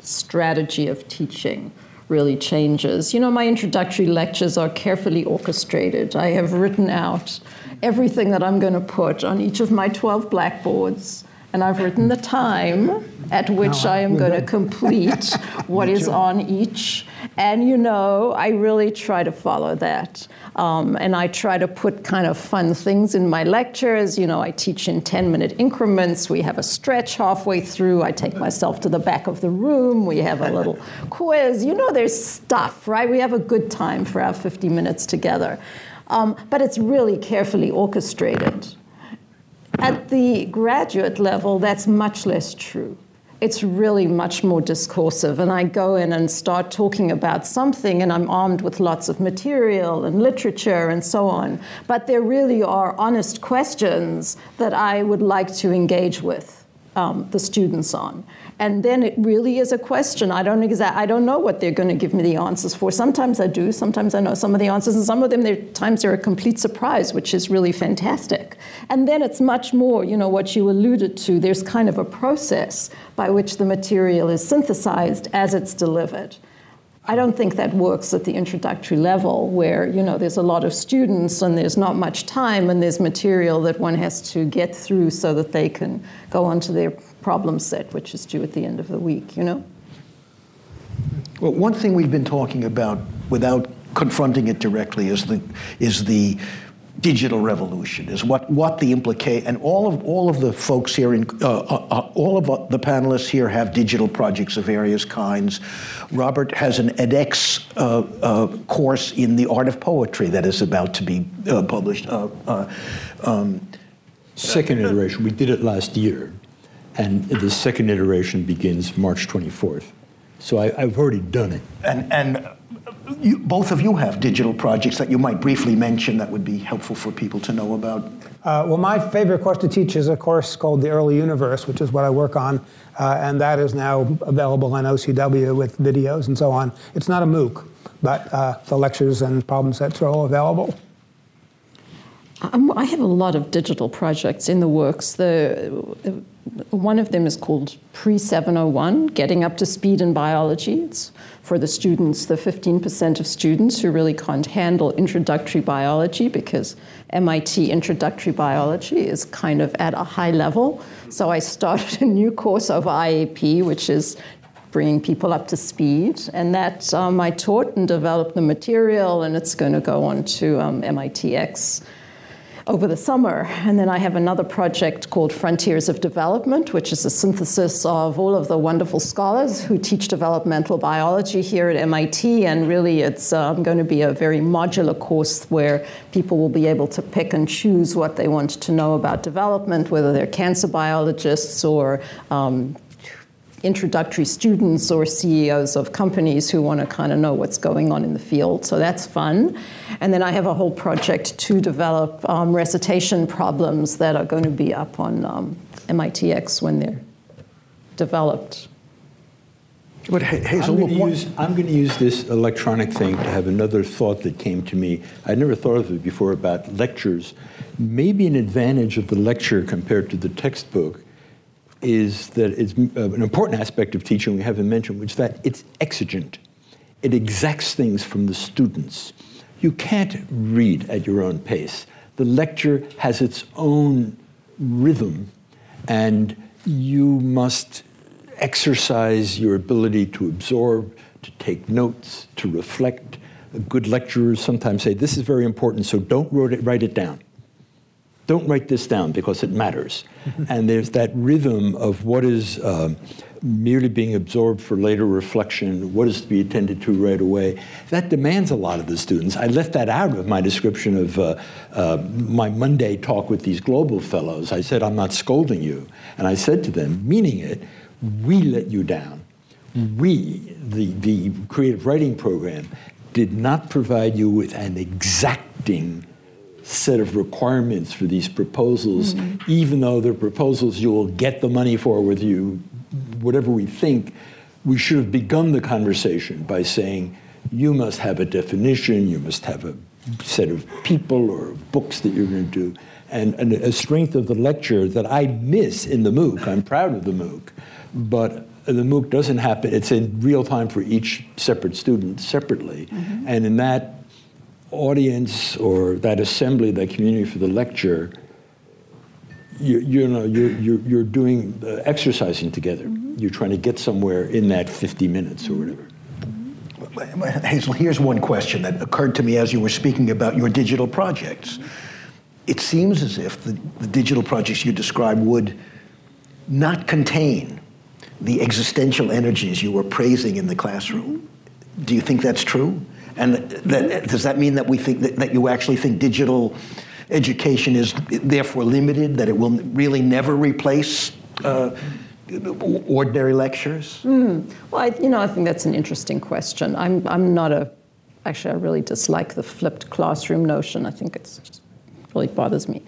strategy of teaching really changes. You know, my introductory lectures are carefully orchestrated. I have written out everything that I'm going to put on each of my 12 blackboards, and I've written the time at which I am going to complete what is on each. And you know, I really try to follow that. Um, and I try to put kind of fun things in my lectures. You know, I teach in 10 minute increments. We have a stretch halfway through. I take myself to the back of the room. We have a little quiz. You know, there's stuff, right? We have a good time for our 50 minutes together. Um, but it's really carefully orchestrated. At the graduate level, that's much less true it's really much more discursive. And I go in and start talking about something, and I'm armed with lots of material and literature and so on. But there really are honest questions that I would like to engage with um, the students on. And then it really is a question. I don't exa- I don't know what they're going to give me the answers for. Sometimes I do. Sometimes I know some of the answers, and some of them, there times they're a complete surprise, which is really fantastic. And then it's much more, you know, what you alluded to. There's kind of a process by which the material is synthesized as it's delivered. I don't think that works at the introductory level where, you know, there's a lot of students and there's not much time and there's material that one has to get through so that they can go on to their problem set, which is due at the end of the week, you know? Well, one thing we've been talking about without confronting it directly is the, is the digital revolution is what, what the implicate and all of all of the folks here in uh, uh, uh all of uh, the panelists here have digital projects of various kinds. Robert has an edX uh, uh, course in the art of poetry that is about to be published. Um, second iteration. We did it last year, and the second iteration begins March 24th. So I, have already done it. And and you, both of you have digital projects that you might briefly mention that would be helpful for people to know about. Uh, well, my favorite course to teach is a course called The Early Universe, which is what I work on, uh, and that is now available on OCW with videos and so on. It's not a MOOC, but uh, the lectures and problem sets are all available. I have a lot of digital projects in the works. The, one of them is called Pre 701 Getting Up to Speed in Biology. It's for the students, the 15% of students who really can't handle introductory biology because MIT introductory biology is kind of at a high level. So I started a new course over IAP, which is bringing people up to speed. And that um, I taught and developed the material, and it's going to go on to um, MITx over the summer. And then I have another project called Frontiers of Development, which is a synthesis of all of the wonderful scholars who teach developmental biology here at MIT. And really, it's um, going to be a very modular course where people will be able to pick and choose what they want to know about development, whether they're cancer biologists or um, introductory students or CEOs of companies who want to kind of know what's going on in the field. So that's fun. And then I have a whole project to develop um, recitation problems that are going to be up on um, MITx when they're developed. But Hazel, I'm going, use, I'm going to use this electronic thing to have another thought that came to me. I'd never thought of it before about lectures. Maybe an advantage of the lecture compared to the textbook is that it's uh, an important aspect of teaching we haven't mentioned, which is that it's exigent. It exacts things from the students. You can't read at your own pace. The lecture has its own rhythm, and you must exercise your ability to absorb, to take notes, to reflect. Good lecturers sometimes say, This is very important, so don't write it down don't write this down because it matters. and there's that rhythm of what is um, merely being absorbed for later reflection, what is to be attended to right away. That demands a lot of the students. I left that out of my description of uh, uh, my Monday talk with these global fellows. I said, I'm not scolding you. And I said to them, meaning it, we let you down. We, the, the creative writing program, did not provide you with an exacting set of requirements for these proposals, mm-hmm. even though they're proposals you will get the money for with you, whatever we think, we should have begun the conversation by saying, you must have a definition, you must have a set of people or books that you're going to do. And, and a strength of the lecture that I miss in the MOOC, I'm proud of the MOOC, but the MOOC doesn't happen, it's in real time for each separate student separately. Mm-hmm. And in that audience or that assembly, that community for the lecture, you, you know, you're, you're, you're doing uh, exercising together. Mm-hmm. You're trying to get somewhere in that 50 minutes or whatever. Hazel, here's one question that occurred to me as you were speaking about your digital projects. It seems as if the, the digital projects you describe would not contain the existential energies you were praising in the classroom. Do you think that's true? And that, does that mean that we think that, that you actually think digital education is therefore limited, that it will really never replace uh, ordinary lectures? Mm. Well, I, you know, I think that's an interesting question. I'm, I'm not a, actually, I really dislike the flipped classroom notion. I think it's just really bothers me.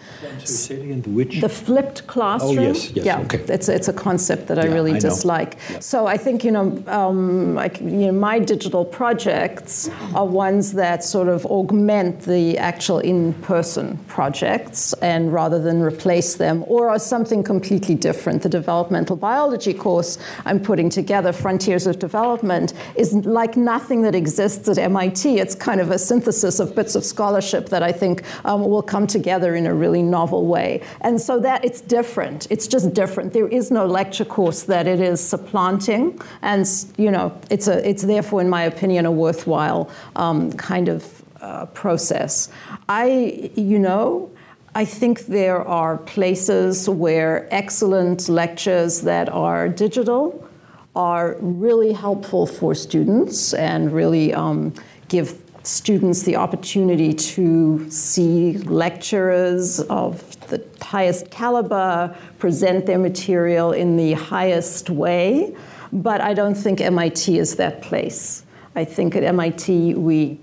which? The flipped classroom. Oh, yes, yes, yeah, okay. It's, it's a concept that I really I dislike. Yeah. So I think, you know, um, like, you know, my digital projects are ones that sort of augment the actual in-person projects and rather than replace them or are something completely different. The developmental biology course I'm putting together, Frontiers of Development, is like nothing that exists at MIT. It's kind of a synthesis of bits of scholarship that I think um, will come together in a really novel way. And so that it's different. It's just different. There is no lecture course that it is supplanting, and you know, it's a it's therefore, in my opinion, a worthwhile um, kind of uh, process. I, you know. I think there are places where excellent lectures that are digital are really helpful for students and really um, give students the opportunity to see lecturers of the highest caliber present their material in the highest way. But I don't think MIT is that place. I think at MIT we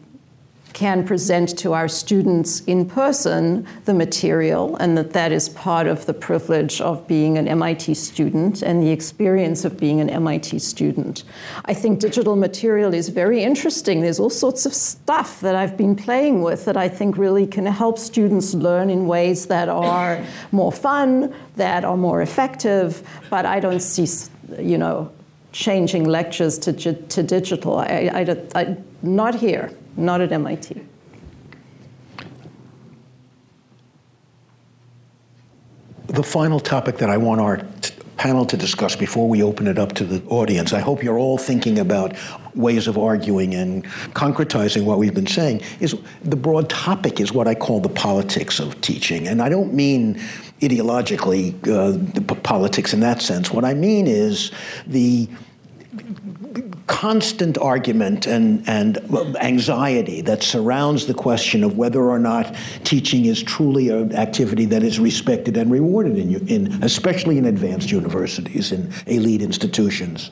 can present to our students in person the material, and that that is part of the privilege of being an MIT student and the experience of being an MIT student. I think digital material is very interesting. There's all sorts of stuff that I've been playing with that I think really can help students learn in ways that are more fun, that are more effective, but I don't see, you know, changing lectures to, to digital. I, I, I, not here not at MIT. The final topic that I want our panel to discuss before we open it up to the audience. I hope you're all thinking about ways of arguing and concretizing what we've been saying. Is the broad topic is what I call the politics of teaching, and I don't mean ideologically uh, the p- politics in that sense. What I mean is the constant argument and, and anxiety that surrounds the question of whether or not teaching is truly an activity that is respected and rewarded in, in especially in advanced universities in elite institutions.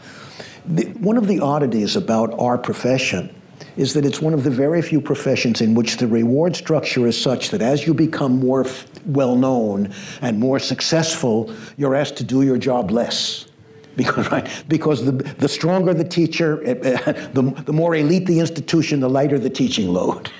The, one of the oddities about our profession is that it's one of the very few professions in which the reward structure is such that as you become more f- well known and more successful, you're asked to do your job less because right because the, the stronger the teacher uh, the, the more elite the institution the lighter the teaching load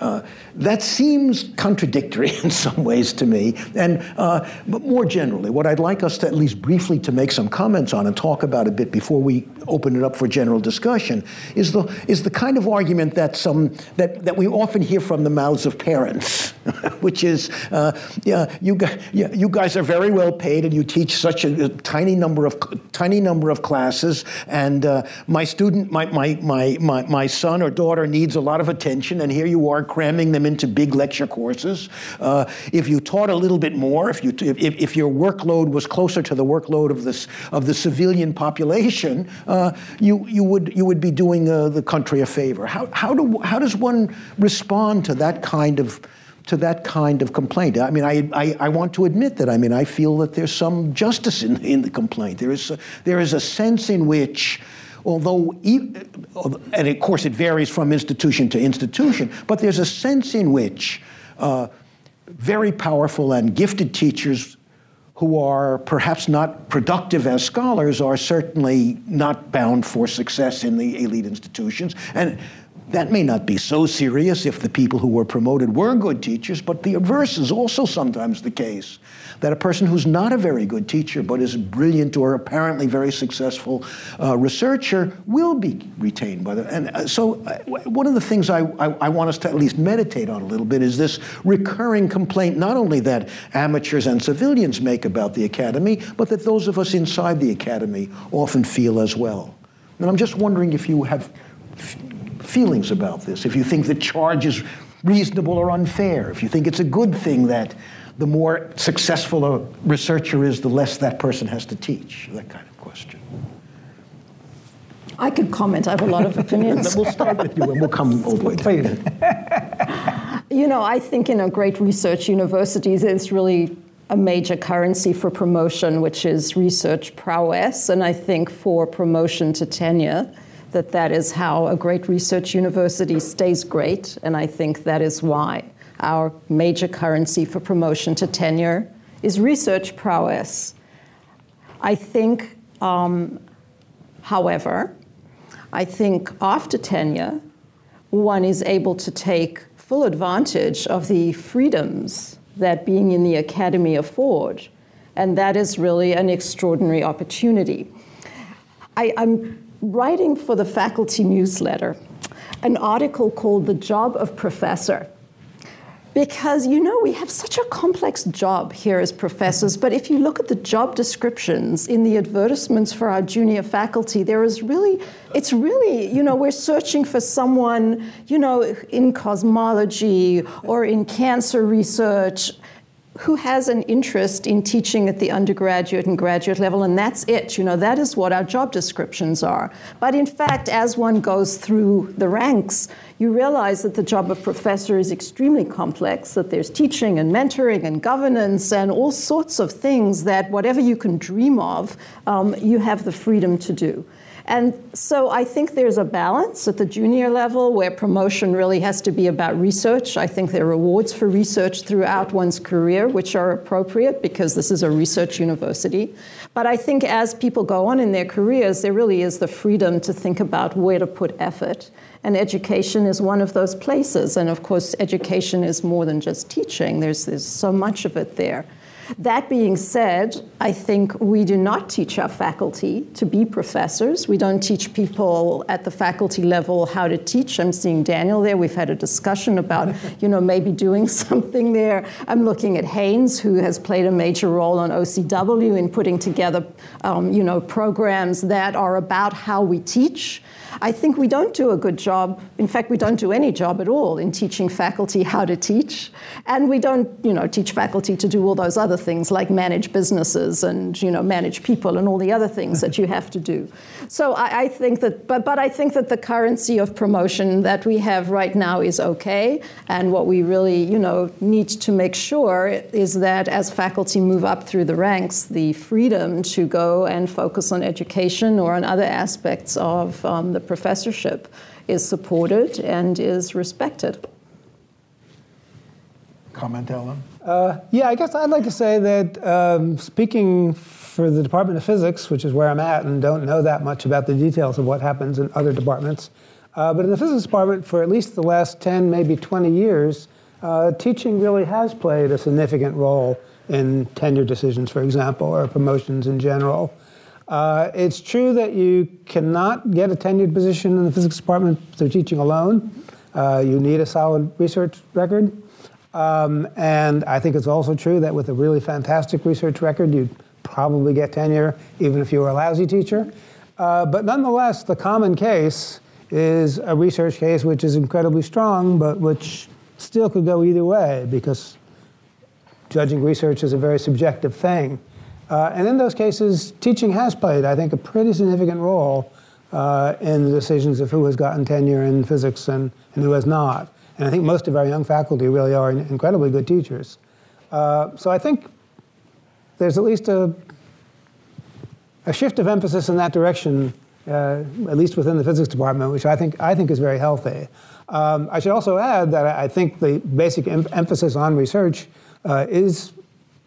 uh, that seems contradictory in some ways to me. And uh, but more generally, what I'd like us to at least briefly to make some comments on and talk about a bit before we open it up for general discussion is the is the kind of argument that some that, that we often hear from the mouths of parents, which is, uh, yeah, you guys, yeah, you guys are very well paid and you teach such a, a tiny number of tiny number of classes, and uh, my student, my, my my my my son or daughter needs a lot of attention, and here you are cramming them into big lecture courses. Uh, if you taught a little bit more, if, you, if, if, your workload was closer to the workload of, this, of the civilian population, uh, you, you, would, you would be doing uh, the country a favor. How, how, do, how does one respond to that kind of to that kind of complaint. I mean, I, I, I, want to admit that. I mean, I feel that there's some justice in, in the complaint. There is, a, there is a sense in which although, and of course it varies from institution to institution, but there's a sense in which uh, very powerful and gifted teachers who are perhaps not productive as scholars are certainly not bound for success in the elite institutions. And that may not be so serious if the people who were promoted were good teachers, but the reverse is also sometimes the case that a person who's not a very good teacher but is a brilliant or apparently very successful uh, researcher will be retained by the. And uh, so, uh, one of the things I, I, I, want us to at least meditate on a little bit is this recurring complaint not only that amateurs and civilians make about the academy, but that those of us inside the academy often feel as well. And I'm just wondering if you have feelings about this, if you think the charge is reasonable or unfair, if you think it's a good thing that the more successful a researcher is, the less that person has to teach? That kind of question. I could comment. I have a lot of opinions. we'll start with you and we'll come all the way to You know, I think in a great research universities, it's really a major currency for promotion, which is research prowess. And I think for promotion to tenure, that that is how a great research university stays great. And I think that is why our major currency for promotion to tenure is research prowess. I think, um, however, I think after tenure, one is able to take full advantage of the freedoms that being in the academy afford. And that is really an extraordinary opportunity. I, am writing for the faculty newsletter an article called The Job of Professor. Because you know we have such a complex job here as professors but if you look at the job descriptions in the advertisements for our junior faculty there is really it's really you know we're searching for someone you know in cosmology or in cancer research who has an interest in teaching at the undergraduate and graduate level, and that's it. You know, that is what our job descriptions are. But in fact, as one goes through the ranks, you realize that the job of professor is extremely complex, that there's teaching and mentoring and governance and all sorts of things that whatever you can dream of, um, you have the freedom to do. And so I think there's a balance at the junior level where promotion really has to be about research. I think there are rewards for research throughout one's career, which are appropriate because this is a research university. But I think as people go on in their careers, there really is the freedom to think about where to put effort. And education is one of those places. And of course, education is more than just teaching, there's, there's so much of it there. That being said, I think we do not teach our faculty to be professors. We don't teach people at the faculty level how to teach. I'm seeing Daniel there. We've had a discussion about, you know, maybe doing something there. I'm looking at Haynes, who has played a major role on OCW in putting together, um, you know, programs that are about how we teach. I think we don't do a good job. In fact, we don't do any job at all in teaching faculty how to teach, and we don't, you know, teach faculty to do all those other things like manage businesses and you know manage people and all the other things that you have to do. So I, I think that, but but I think that the currency of promotion that we have right now is okay, and what we really, you know, need to make sure is that as faculty move up through the ranks, the freedom to go and focus on education or on other aspects of um, the professorship is supported and is respected. Comment, Alan? Uh, yeah, I guess I'd like to say that um, speaking for the Department of Physics, which is where I'm at, and don't know that much about the details of what happens in other departments, uh, but in the physics department, for at least the last 10, maybe 20 years, uh, teaching really has played a significant role in tenure decisions, for example, or promotions in general. Uh, it's true that you cannot get a tenured position in the physics department through teaching alone. Uh, you need a solid research record. Um, and I think it's also true that with a really fantastic research record, you'd probably get tenure even if you were a lousy teacher. Uh, but nonetheless, the common case is a research case which is incredibly strong, but which still could go either way because judging research is a very subjective thing. Uh, and in those cases, teaching has played, I think, a pretty significant role uh, in the decisions of who has gotten tenure in physics and, and who has not. And I think most of our young faculty really are incredibly good teachers. Uh, so I think there's at least a, a shift of emphasis in that direction, uh, at least within the physics department, which I think, I think is very healthy. Um, I should also add that I think the basic em- emphasis on research uh, is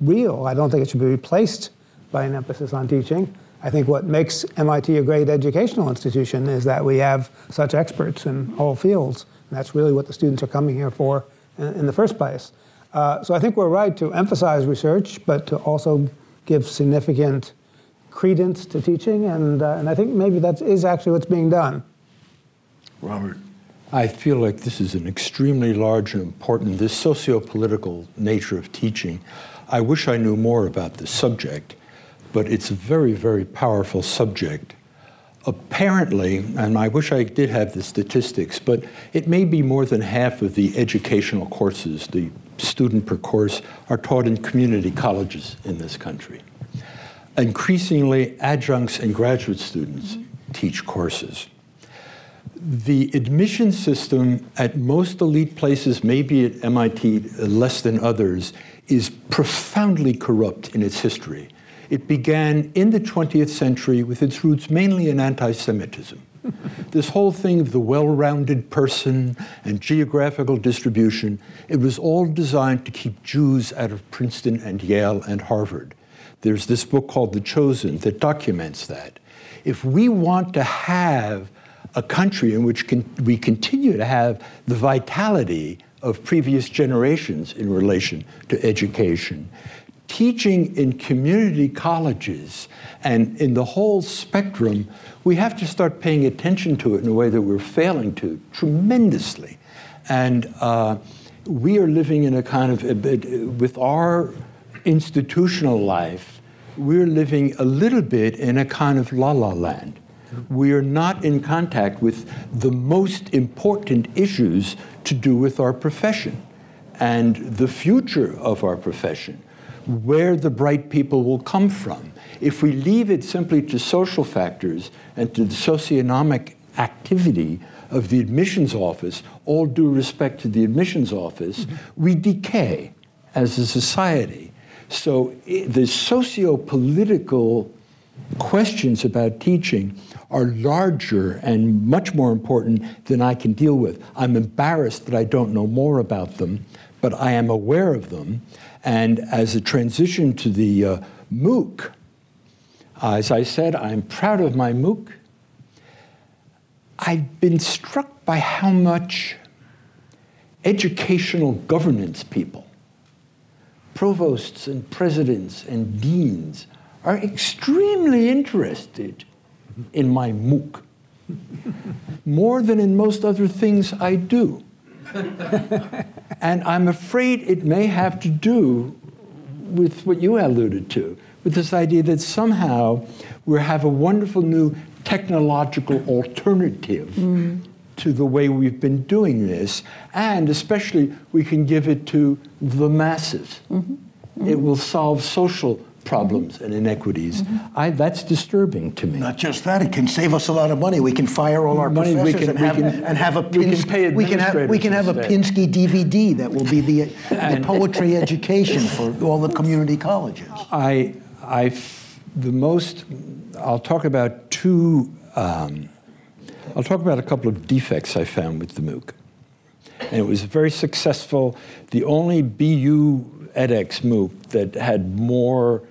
real. I don't think it should be replaced by an emphasis on teaching. I think what makes MIT a great educational institution is that we have such experts in all fields. And that's really what the students are coming here for in, in the first place. Uh, so I think we're right to emphasize research, but to also give significant credence to teaching. And, uh, and I think maybe that is actually what's being done. Robert. I feel like this is an extremely large and important, this socio-political nature of teaching I wish I knew more about this subject, but it's a very, very powerful subject. Apparently, and I wish I did have the statistics, but it may be more than half of the educational courses, the student per course, are taught in community colleges in this country. Increasingly, adjuncts and graduate students teach courses. The admission system at most elite places, maybe at MIT less than others, is profoundly corrupt in its history. It began in the 20th century with its roots mainly in anti Semitism. this whole thing of the well rounded person and geographical distribution, it was all designed to keep Jews out of Princeton and Yale and Harvard. There's this book called The Chosen that documents that. If we want to have a country in which we continue to have the vitality of previous generations in relation to education. Teaching in community colleges and in the whole spectrum, we have to start paying attention to it in a way that we're failing to tremendously. And uh, we are living in a kind of, with our institutional life, we're living a little bit in a kind of la la land we are not in contact with the most important issues to do with our profession and the future of our profession, where the bright people will come from. If we leave it simply to social factors and to the socioeconomic activity of the admissions office, all due respect to the admissions office, mm-hmm. we decay as a society. So the socio political questions about teaching are larger and much more important than I can deal with. I'm embarrassed that I don't know more about them, but I am aware of them. And as a transition to the uh, MOOC, as I said, I'm proud of my MOOC. I've been struck by how much educational governance people provosts and presidents and deans are extremely interested in my MOOC, more than in most other things I do. and I'm afraid it may have to do with what you alluded to, with this idea that somehow we have a wonderful new technological alternative mm. to the way we've been doing this, and especially we can give it to the masses. Mm-hmm. Mm-hmm. It will solve social problems and inequities. Mm-hmm. I, that's disturbing to me. Not just that, it can save us a lot of money. We can fire all our money, professors can, and, have, can, and have a Pinsky, we can, have, we can have a Pinsky DVD that will be the, the poetry education for all the community colleges. I, I, the most, I'll talk about two, um, I'll talk about a couple of defects I found with the MOOC. And it was very successful. The only BU edX MOOC that had more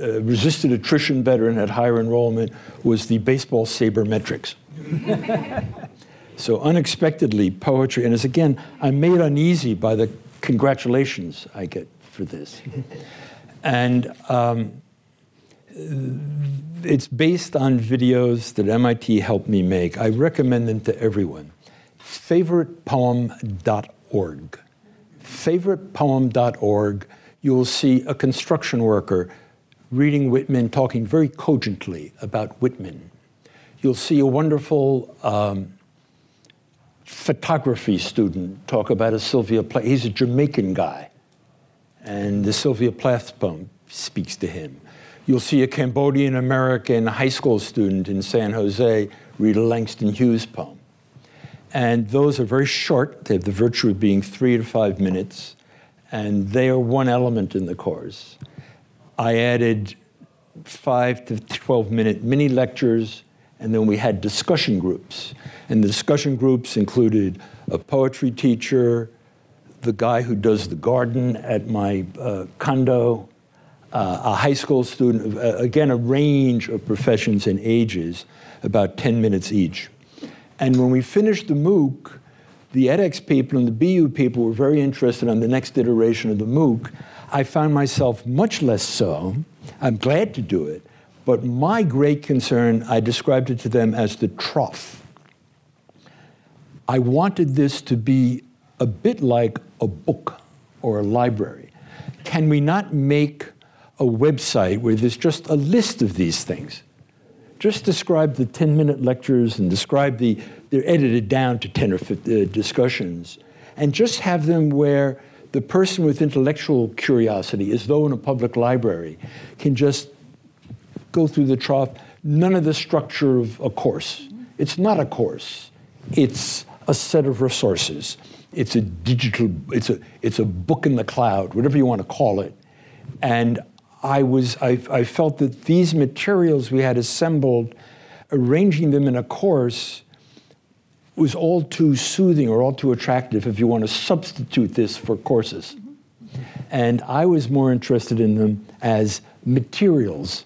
uh, resisted attrition better and had higher enrollment was the baseball sabermetrics. so unexpectedly, poetry, and as again, I'm made uneasy by the congratulations I get for this. and um, it's based on videos that MIT helped me make. I recommend them to everyone. Favoritepoem.org. Favoritepoem.org, you'll see a construction worker reading Whitman, talking very cogently about Whitman. You'll see a wonderful um, photography student talk about a Sylvia Plath. He's a Jamaican guy, and the Sylvia Plath poem speaks to him. You'll see a Cambodian American high school student in San Jose read a Langston Hughes poem. And those are very short. They have the virtue of being three to five minutes, and they are one element in the course. I added five to 12 minute mini lectures, and then we had discussion groups. And the discussion groups included a poetry teacher, the guy who does the garden at my uh, condo, uh, a high school student, uh, again, a range of professions and ages, about 10 minutes each. And when we finished the MOOC, the edX people and the BU people were very interested on the next iteration of the MOOC. I found myself much less so. I'm glad to do it. But my great concern, I described it to them as the trough. I wanted this to be a bit like a book or a library. Can we not make a website where there's just a list of these things? Just describe the 10 minute lectures and describe the, they're edited down to 10 or 15 uh, discussions, and just have them where the person with intellectual curiosity, as though in a public library, can just go through the trough. None of the structure of a course. It's not a course. It's a set of resources. It's a digital. It's a it's a book in the cloud, whatever you want to call it. And I was I, I felt that these materials we had assembled, arranging them in a course was all too soothing or all too attractive if you want to substitute this for courses. And I was more interested in them as materials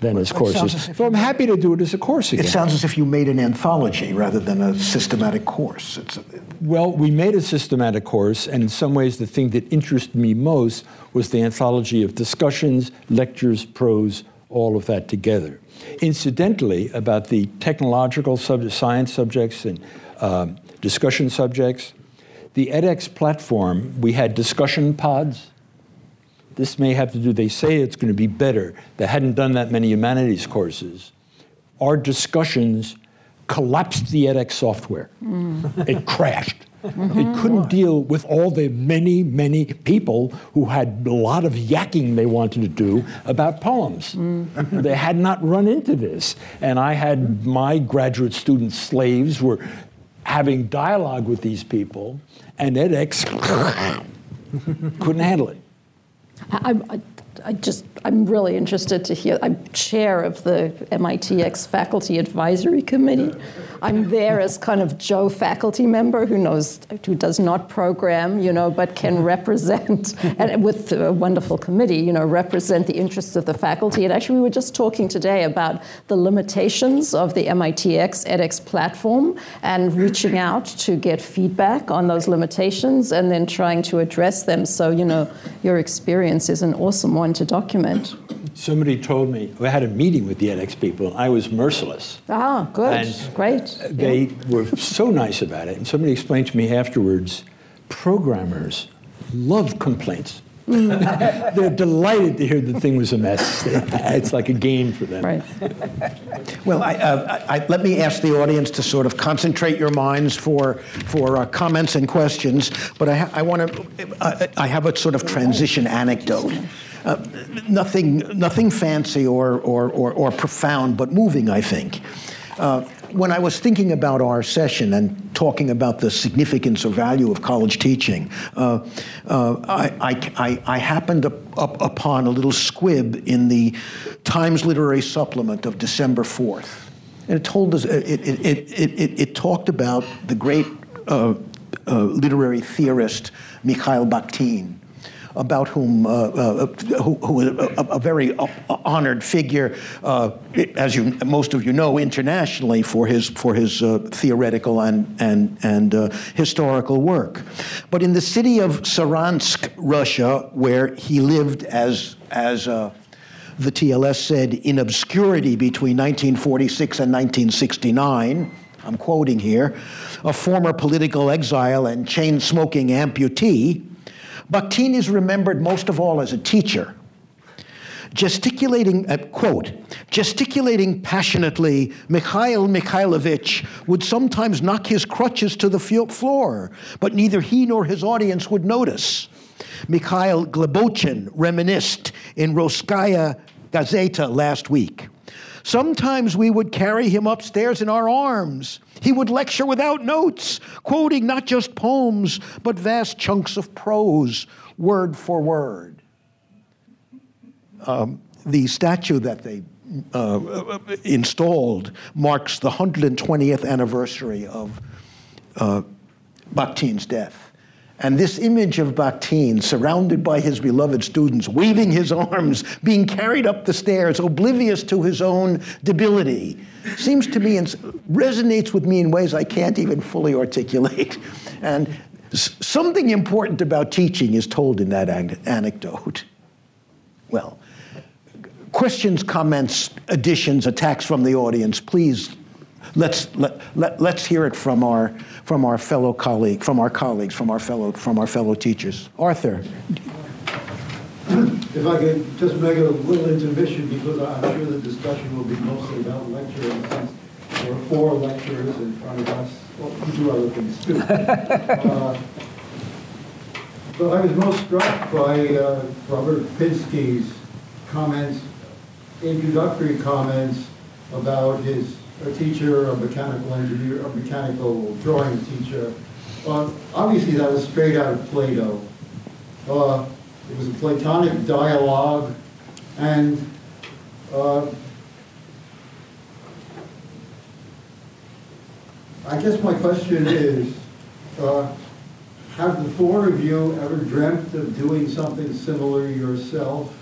than as courses. As so I'm happy to do it as a course again. It sounds as if you made an anthology rather than a systematic course. A, well, we made a systematic course, and in some ways, the thing that interested me most was the anthology of discussions, lectures, prose, all of that together. Incidentally, about the technological sub- science subjects and um, discussion subjects. The edX platform, we had discussion pods. This may have to do, they say it's going to be better. They hadn't done that many humanities courses. Our discussions collapsed the edX software. Mm. It crashed. Mm-hmm. It couldn't deal with all the many, many people who had a lot of yakking they wanted to do about poems. Mm. they had not run into this. And I had my graduate student slaves were having dialogue with these people, and edX couldn't handle it. I, I, I, just, I'm really interested to hear. I'm chair of the MITx Faculty Advisory Committee. I'm there as kind of Joe faculty member who knows, who does not program, you know, but can represent, and with a wonderful committee, you know, represent the interests of the faculty. And actually, we were just talking today about the limitations of the MITx edX platform and reaching out to get feedback on those limitations and then trying to address them. So, you know, your experience is an awesome one to document. Somebody told me, I had a meeting with the edX people, and I was merciless. Ah, good. And Great. They Yeah. were so nice about it. And somebody explained to me afterwards programmers love complaints. They're delighted to hear the thing was a mess. It's like a game for them. Right. Well, I, uh, I, I, let me ask the audience to sort of concentrate your minds for, for uh, comments and questions, but I, ha- I want to, uh, I have a sort of transition anecdote. Uh, nothing, nothing fancy or, or, or, or profound, but moving, I think. When I was thinking about our session and talking about the significance or value of college teaching, uh, uh, I, I, I, happened up, up upon a little squib in the Times Literary Supplement of December 4th. And it told us, it, it, it, it, it, it talked about the great uh, uh, literary theorist Mikhail Bakhtin about whom, uh, uh, who, who was a, a very uh, honored figure, uh, as you, most of you know, internationally for his, for his theoretical and, and, and historical work. But in the city of Saransk, Russia, where he lived as, as the TLS said, in obscurity between 1946 and 1969, I'm quoting here, a former political exile and chain smoking amputee, Bakhtin is remembered most of all as a teacher. Gesticulating, uh, quote, gesticulating passionately, Mikhail Mikhailovich would sometimes knock his crutches to the floor, but neither he nor his audience would notice. Mikhail Glebochin reminisced in Rossiyskaya Gazeta last week. Sometimes we would carry him upstairs in our arms. He would lecture without notes, quoting not just poems, but vast chunks of prose, word for word. Um, the statue that they uh, installed marks the 120th anniversary of uh, Bakhtin's death. And this image of Bakhtin, surrounded by his beloved students, waving his arms, being carried up the stairs, oblivious to his own debility, seems to me and resonates with me in ways I can't even fully articulate. And something important about teaching is told in that anecdote. Well, questions, comments, additions, attacks from the audience, please let's let, let, let's hear it from our from our fellow colleague, from our colleagues, from our fellow from our fellow teachers. Arthur. If I could just make a little intermission because I'm sure the discussion will be mostly about lecturing since there are four lecturers in front of us. Well, we do other things too. uh, but I was most struck by uh, Robert Pinsky's comments, introductory comments about his a teacher, a mechanical engineer, a mechanical drawing teacher. Uh, obviously, that was straight out of Plato. Uh, it was a Platonic dialogue, and uh, I guess my question is, uh, have the four of you ever dreamt of doing something similar yourself?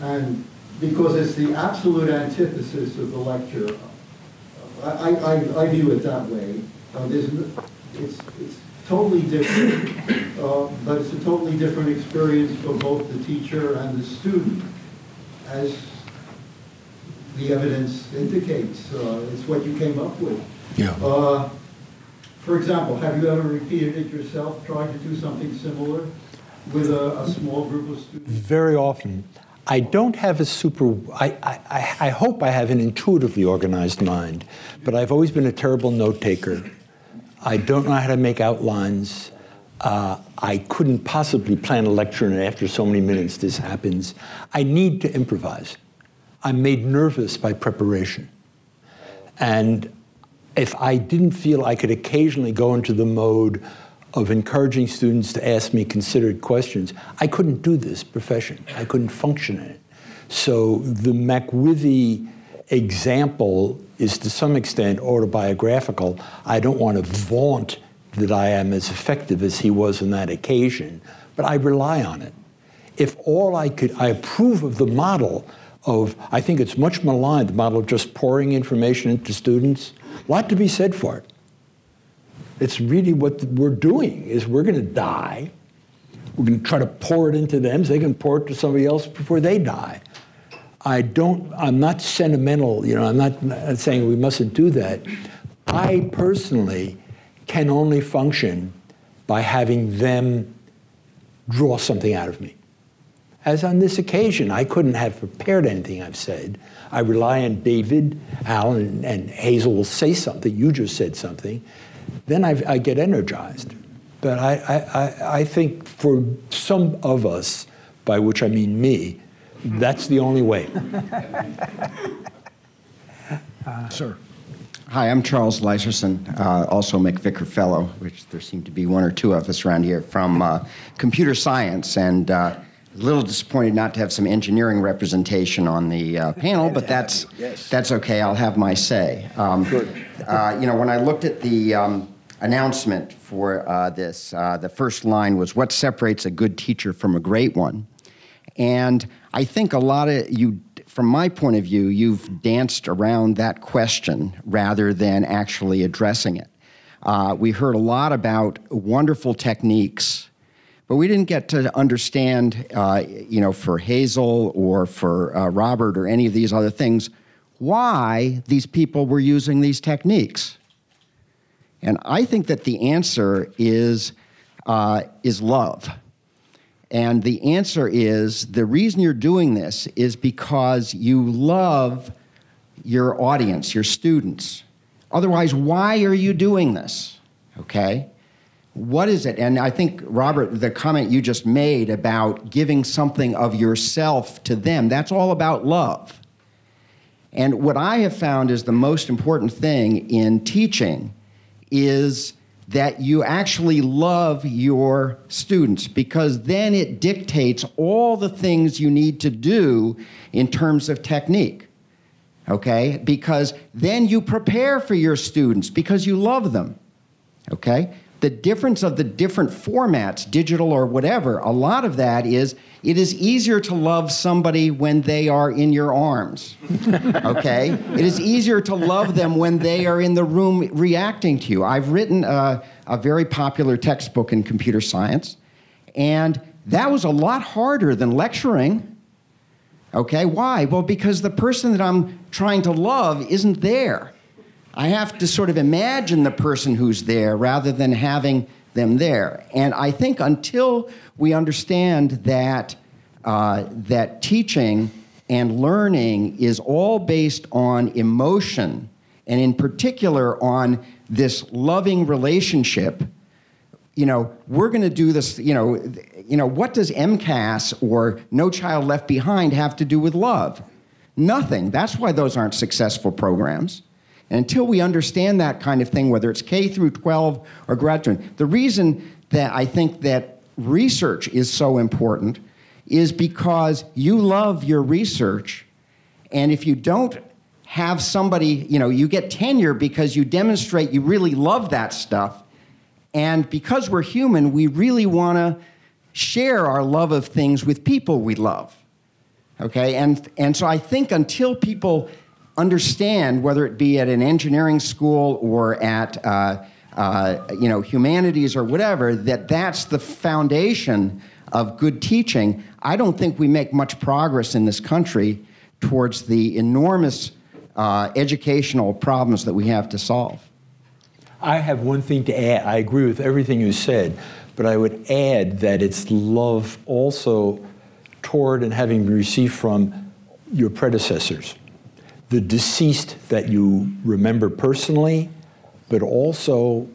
And because it's the absolute antithesis of the lecture. I, I, I view it that way. Uh, there's, it's, it's totally different, uh, but it's a totally different experience for both the teacher and the student, as the evidence indicates. Uh, it's what you came up with. Yeah. Uh, for example, have you ever repeated it yourself, tried to do something similar with a, a small group of students? Very often. I don't have a super, I, I, I hope I have an intuitively organized mind, but I've always been a terrible note taker. I don't know how to make outlines. Uh, I couldn't possibly plan a lecture, and after so many minutes, this happens. I need to improvise. I'm made nervous by preparation. And if I didn't feel I could occasionally go into the mode of encouraging students to ask me considered questions, I couldn't do this profession. I couldn't function in it. So the McWithy example is to some extent autobiographical. I don't want to vaunt that I am as effective as he was on that occasion, but I rely on it. If all I could, I approve of the model of, I think it's much maligned, the model of just pouring information into students. A lot to be said for it. It's really what we're doing is we're going to die. We're going to try to pour it into them so they can pour it to somebody else before they die. I don't, I'm not sentimental, you know, I'm not, saying we mustn't do that. I personally can only function by having them draw something out of me. As on this occasion, I couldn't have prepared anything I've said. I rely on David, Alan, and Hazel will say something. You just said something. Then I, I get energized. But I, I, I think for some of us, by which I mean me, that's the only way. uh, Sir. Hi, I'm Charles Leiserson, uh, also MacVicar Fellow, which there seem to be one or two of us around here, from uh, computer science. And uh, a little disappointed not to have some engineering representation on the uh, panel, but that's, yes. that's okay. I'll have my say. Um, uh, you know, when I looked at the um, announcement for uh, this, the first line was, What separates a good teacher from a great one? And I think a lot of you, from my point of view, you've danced around that question rather than actually addressing it. Uh, we heard a lot about wonderful techniques, but we didn't get to understand, uh, you know, for Hazel or for uh, Robert or any of these other things, why these people were using these techniques. And I think that the answer is, uh, is love. And the answer is the reason you're doing this is because you love your audience, your students. Otherwise, why are you doing this? Okay? What is it? And I think, Robert, the comment you just made about giving something of yourself to them, that's all about love. And what I have found is the most important thing in teaching is that you actually love your students because then it dictates all the things you need to do in terms of technique. Okay? Because then you prepare for your students because you love them. Okay? The difference of the different formats, digital or whatever, a lot of that is it is easier to love somebody when they are in your arms. okay? It is easier to love them when they are in the room reacting to you. I've written a, a very popular textbook in computer science, and that was a lot harder than lecturing. Okay, why? Well, because the person that I'm trying to love isn't there. I have to sort of imagine the person who's there rather than having them there. And I think until we understand that, uh, that teaching and learning is all based on emotion, and in particular on this loving relationship, you know, we're going to do this, you know, you know, what does MCAS or No Child Left Behind have to do with love? Nothing. That's why those aren't successful programs. And until we understand that kind of thing, whether it's K through 12 or graduate, the reason that I think that research is so important is because you love your research. And if you don't have somebody, you know, you get tenure because you demonstrate you really love that stuff. And because we're human, we really want to share our love of things with people we love. Okay? And, and so I think until people understand, whether it be at an engineering school or at uh, uh, you know humanities or whatever, that that's the foundation of good teaching. I don't think we make much progress in this country towards the enormous uh, educational problems that we have to solve. I have one thing to add. I agree with everything you said, but I would add that it's love also toward and having received from your predecessors the deceased that you remember personally, but also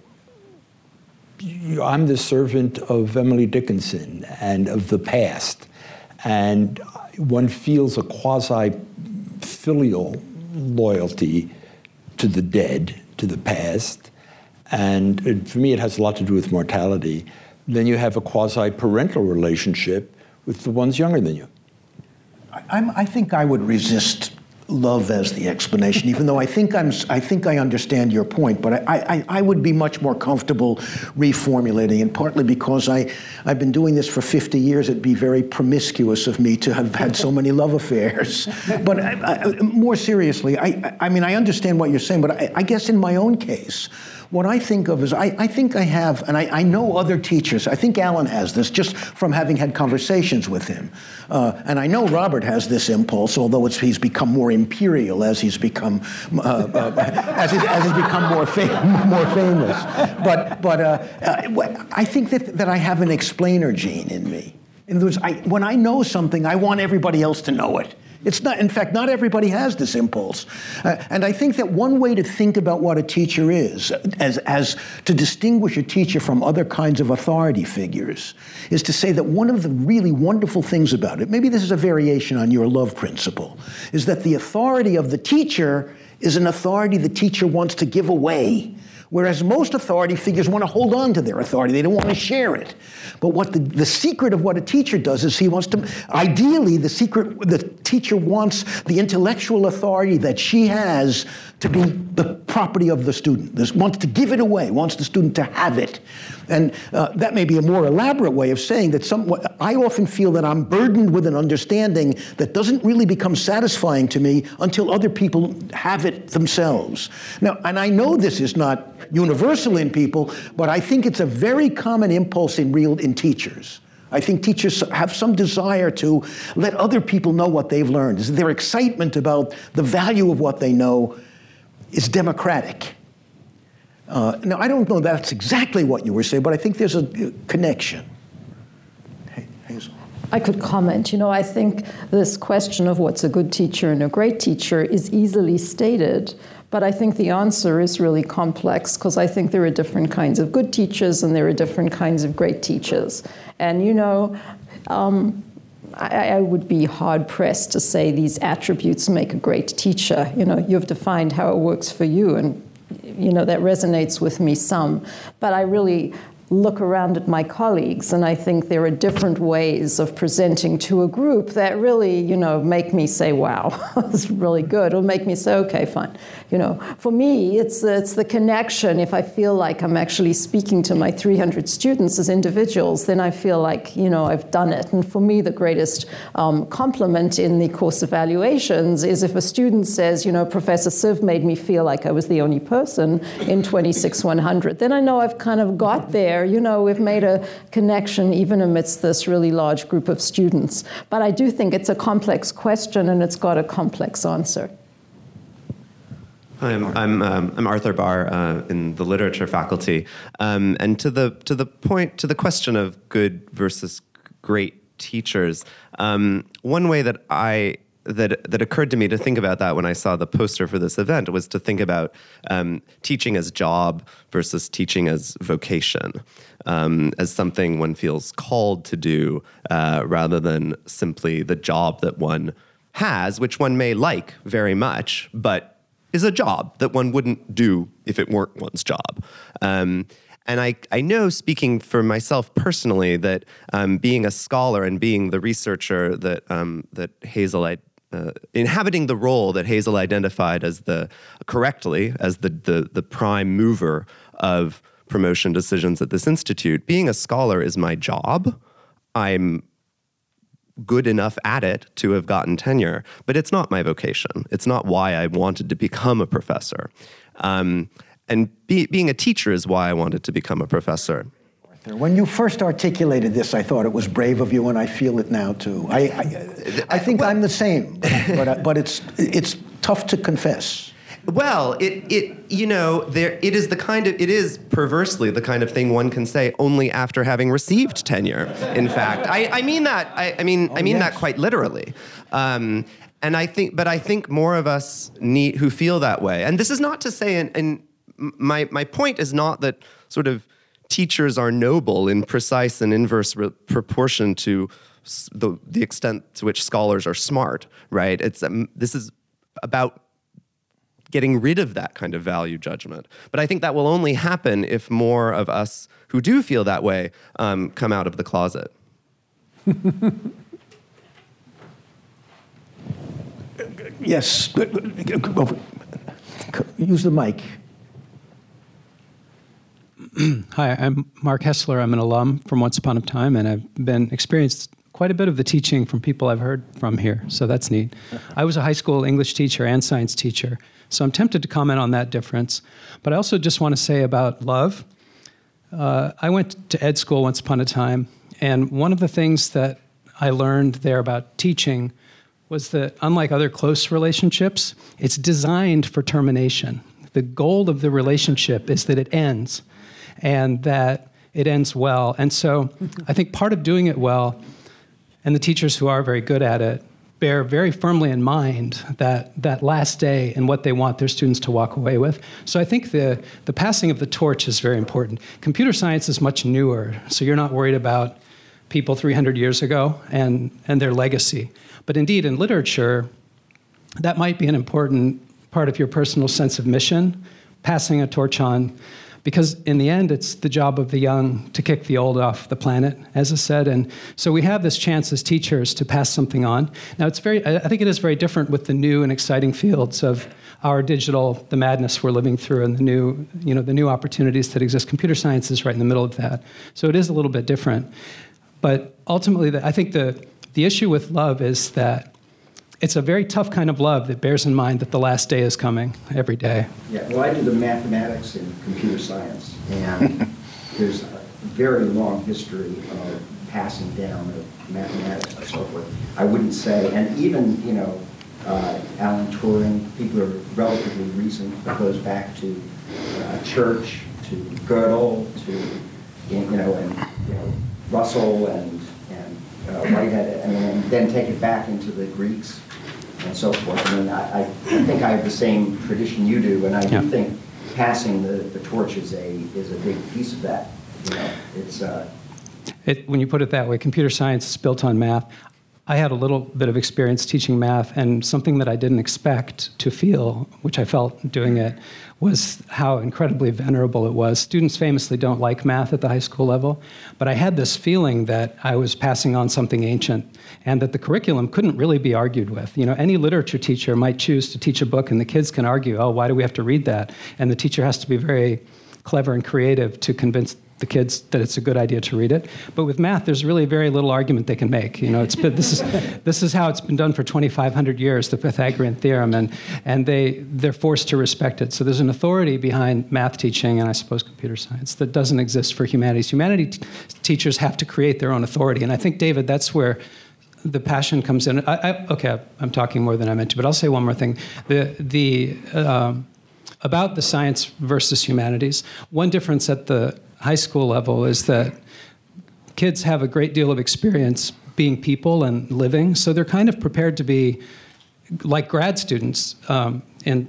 I'm the servant of Emily Dickinson and of the past. And one feels a quasi filial loyalty to the dead, to the past. And for me, it has a lot to do with mortality. Then you have a quasi parental relationship with the ones younger than you. I, I think I would resist love as the explanation, even though I think I'm I think I understand your point, but I, I, I would be much more comfortable reformulating, and partly because I I've been doing this for 50 years, it'd be very promiscuous of me to have had so many love affairs. but I, I, more seriously, I I mean I understand what you're saying, but I, I guess in my own case what I think of is I, I think I have, and I, I, know other teachers, I think Alan has this just from having had conversations with him. Uh, and I know Robert has this impulse, although he's become more imperial as he's become, uh, uh, as, he's, as, he's, become more, fam- more famous. But, but uh, uh, I think that, that I have an explainer gene in me. In other words, I, when I know something, I want everybody else to know it. It's not, in fact, not everybody has this impulse. Uh, and I think that one way to think about what a teacher is, as, as to distinguish a teacher from other kinds of authority figures, is to say that one of the really wonderful things about it, maybe this is a variation on your love principle, is that the authority of the teacher is an authority the teacher wants to give away. Whereas most authority figures want to hold on to their authority, they don't want to share it. But what the, the secret of what a teacher does is he wants to, ideally, the secret, the teacher wants the intellectual authority that she has to be the property of the student, this, wants to give it away, wants the student to have it. And uh, that may be a more elaborate way of saying that some, I often feel that I'm burdened with an understanding that doesn't really become satisfying to me until other people have it themselves. Now, and I know this is not universal in people, but I think it's a very common impulse in real in teachers. I think teachers have some desire to let other people know what they've learned. Their excitement about the value of what they know is democratic. Uh, now, I don't know that's exactly what you were saying, but I think there's a connection. Hazel. I could comment. You know, I think this question of what's a good teacher and a great teacher is easily stated, but I think the answer is really complex because I think there are different kinds of good teachers and there are different kinds of great teachers. And, you know, um, I, I, would be hard pressed to say these attributes make a great teacher. You know, you've defined how it works for you, and you know that resonates with me some. But I really look around at my colleagues and I think there are different ways of presenting to a group that really, you know, make me say, wow, it's really good, or make me say, okay, fine. You know, for me, it's, it's the connection. If I feel like I'm actually speaking to my 300 students as individuals, then I feel like, you know, I've done it. And for me, the greatest um, compliment in the course evaluations is if a student says, you know, Professor Sive made me feel like I was the only person in 26100, then I know I've kind of got there you know, we've made a connection even amidst this really large group of students. But I do think it's a complex question and it's got a complex answer. I'm, I'm, um, I'm Arthur Bahr uh, in the literature faculty. Um, and to the, to the point, to the question of good versus great teachers, um, one way that I that that occurred to me to think about that when I saw the poster for this event was to think about um, teaching as job versus teaching as vocation, um, as something one feels called to do, uh, rather than simply the job that one has, which one may like very much, but is a job that one wouldn't do if it weren't one's job. Um, and I, I know, speaking for myself personally, that um, being a scholar and being the researcher that um, that Hazel uh, inhabiting the role that Hazel identified as the correctly as the, the the prime mover of promotion decisions at this institute. Being a scholar is my job. I'm good enough at it to have gotten tenure, but it's not my vocation. It's not why I wanted to become a professor. Um, and be, being a teacher is why I wanted to become a professor. When you first articulated this, I thought it was brave of you, and I feel it now too. I, I, I think well, I'm the same, but, but it's, it's tough to confess. Well, it, it you know there it is the kind of it is perversely the kind of thing one can say only after having received tenure. In fact, I, I mean that I, I mean oh, I mean yes. that quite literally. Um, and I think, but I think more of us need who feel that way. And this is not to say, and, and my my point is not that sort of teachers are noble in precise and inverse re- proportion to the, the extent to which scholars are smart, right? It's, um, this is about getting rid of that kind of value judgment. But I think that will only happen if more of us who do feel that way um, come out of the closet. yes, use the mic. Hi, I'm Mark Hessler. I'm an alum from Once Upon a Time, and I've been experienced quite a bit of the teaching from people I've heard from here, so that's neat. I was a high school English teacher and science teacher, so I'm tempted to comment on that difference. But I also just want to say about love. Uh, I went to ed school once upon a time, and one of the things that I learned there about teaching was that unlike other close relationships, it's designed for termination. The goal of the relationship is that it ends and that it ends well. And so I think part of doing it well, and the teachers who are very good at it, bear very firmly in mind that that last day and what they want their students to walk away with. So I think the, the passing of the torch is very important. Computer science is much newer, so you're not worried about people 300 years ago and, and their legacy. But indeed, in literature, that might be an important part of your personal sense of mission, passing a torch on because in the end it's the job of the young to kick the old off the planet as i said. And so we have this chance as teachers to pass something on. Now it's very i think it is very different with the new and exciting fields of our digital the madness we're living through and the new you know the new opportunities that exist. Computer science is right in the middle of that. So it is a little bit different. But ultimately i think the the issue with love is that it's a very tough kind of love that bears in mind that the last day is coming every day. Yeah, well, I do the mathematics in computer science, and there's a very long history of passing down of mathematics and so forth. I wouldn't say, and even, you know, uh, Alan Turing, people are relatively recent, it goes back to uh, Church, to Gödel, to, you know, and, you know, Russell and, and uh, Whitehead, and, then take it back into the Greeks and so forth. I mean, I, I think I have the same tradition you do, and I Yeah. do think passing the, the torch is a, is a big piece of that. You know, it's, uh, It, when you put it that way, computer science is built on math. I had a little bit of experience teaching math, and something that I didn't expect to feel, which I felt doing it, was how incredibly venerable it was. Students famously don't like math at the high school level, but I had this feeling that I was passing on something ancient and that the curriculum couldn't really be argued with. You know, any literature teacher might choose to teach a book, and the kids can argue, oh, why do we have to read that? And the teacher has to be very clever and creative to convince the kids that it's a good idea to read it. But with math, there's really very little argument they can make. You know, it's been, this is this is how it's been done for 2,500 years, the Pythagorean theorem, and and they they're forced to respect it. So there's an authority behind math teaching and I suppose computer science that doesn't exist for humanities. Humanities teachers have to create their own authority, and I think David, that's where the passion comes in. I, I, okay, I'm talking more than I meant to, but I'll say one more thing. The the um, about the science versus humanities. One difference at the high school level is that kids have a great deal of experience being people and living, so they're kind of prepared to be like grad students um, in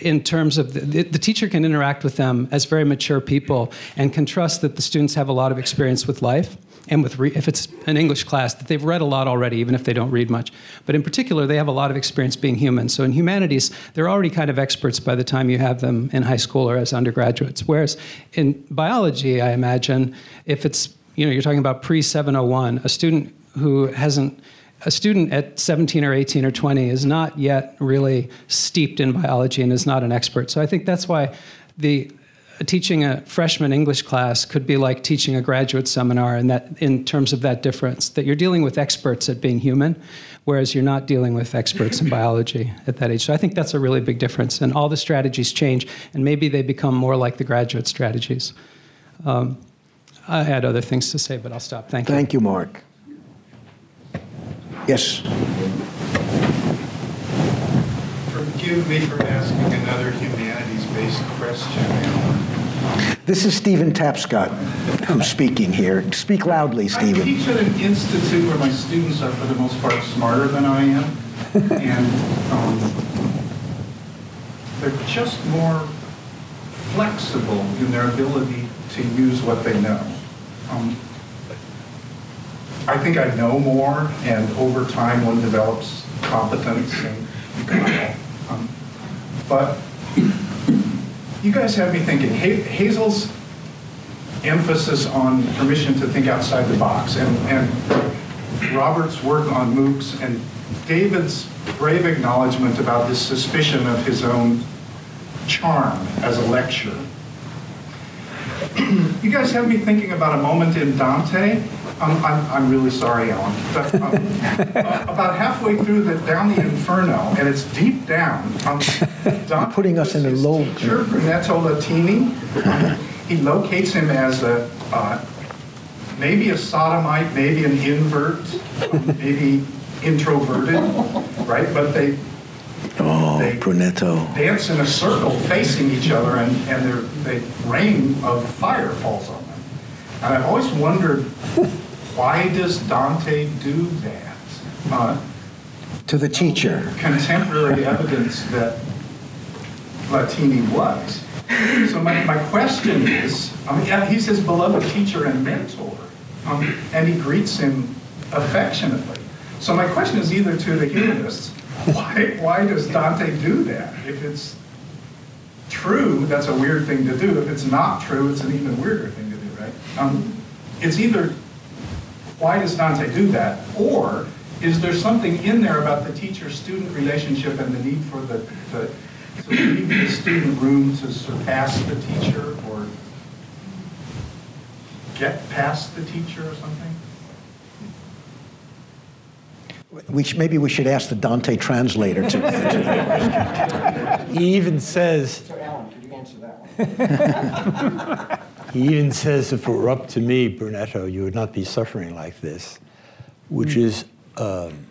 in terms of the, the teacher can interact with them as very mature people and can trust that the students have a lot of experience with life and with re- if it's an English class that they've read a lot already, even if they don't read much. But in particular, they have a lot of experience being human. So in humanities, they're already kind of experts by the time you have them in high school or as undergraduates. Whereas in biology, I imagine if it's you know you're talking about pre 701, a student who hasn't a student at 17 or 18 or 20 is not yet really steeped in biology and is not an expert. So I think that's why the teaching a freshman English class could be like teaching a graduate seminar in that in terms of that difference that you're dealing with experts at being human whereas you're not dealing with experts in biology at that age. So I think that's a really big difference and all the strategies change and maybe they become more like the graduate strategies. Um, I had other things to say, but I'll stop. Thank you. Thank you, Mark. Yes. Forgive me for asking another humanities-based question. This is Stephen Tapscott who's speaking here. Speak loudly, Stephen. I teach at an institute where my students are, for the most part, smarter than I am, and um, they're just more flexible in their ability to use what they know. Um, I think I know more, and over time, one develops competence and can, um, but you guys have me thinking. Hazel's emphasis on permission to think outside the box, and, and Robert's work on MOOCs, and David's brave acknowledgement about this suspicion of his own charm as a lecturer. you guys have me thinking about a moment in Dante. Um, I'm, I'm really sorry, Alan. But, um, about halfway through the down the Inferno, and it's deep down. Um, Dante putting us in a low- Teacher, Brunetto Latini. Um, he locates him as a uh, maybe a sodomite, maybe an invert, um, maybe introverted, right? But they Oh, They- Brunetto. dance in a circle facing each other and, and their, they, rain of fire falls on them. And I've always wondered, why does Dante do that? Uh, To the teacher. contemporary evidence that Latini was. So my, my question is, I mean, yeah, he's his beloved teacher and mentor, um, and he greets him affectionately. So my question is either to the humanists, why, why does Dante do that? If it's true, that's a weird thing to do. If it's not true, it's an even weirder thing to do, right? Um, it's either why does Dante do that? Or is there something in there about the teacher-student relationship and the need for the, the to leave the student room to surpass the teacher or get past the teacher or something? We sh- maybe we should ask the Dante translator to. He even says, So, Alan, could you answer that one? he even says, if it were up to me, Brunetto, you would not be suffering like this, which is um,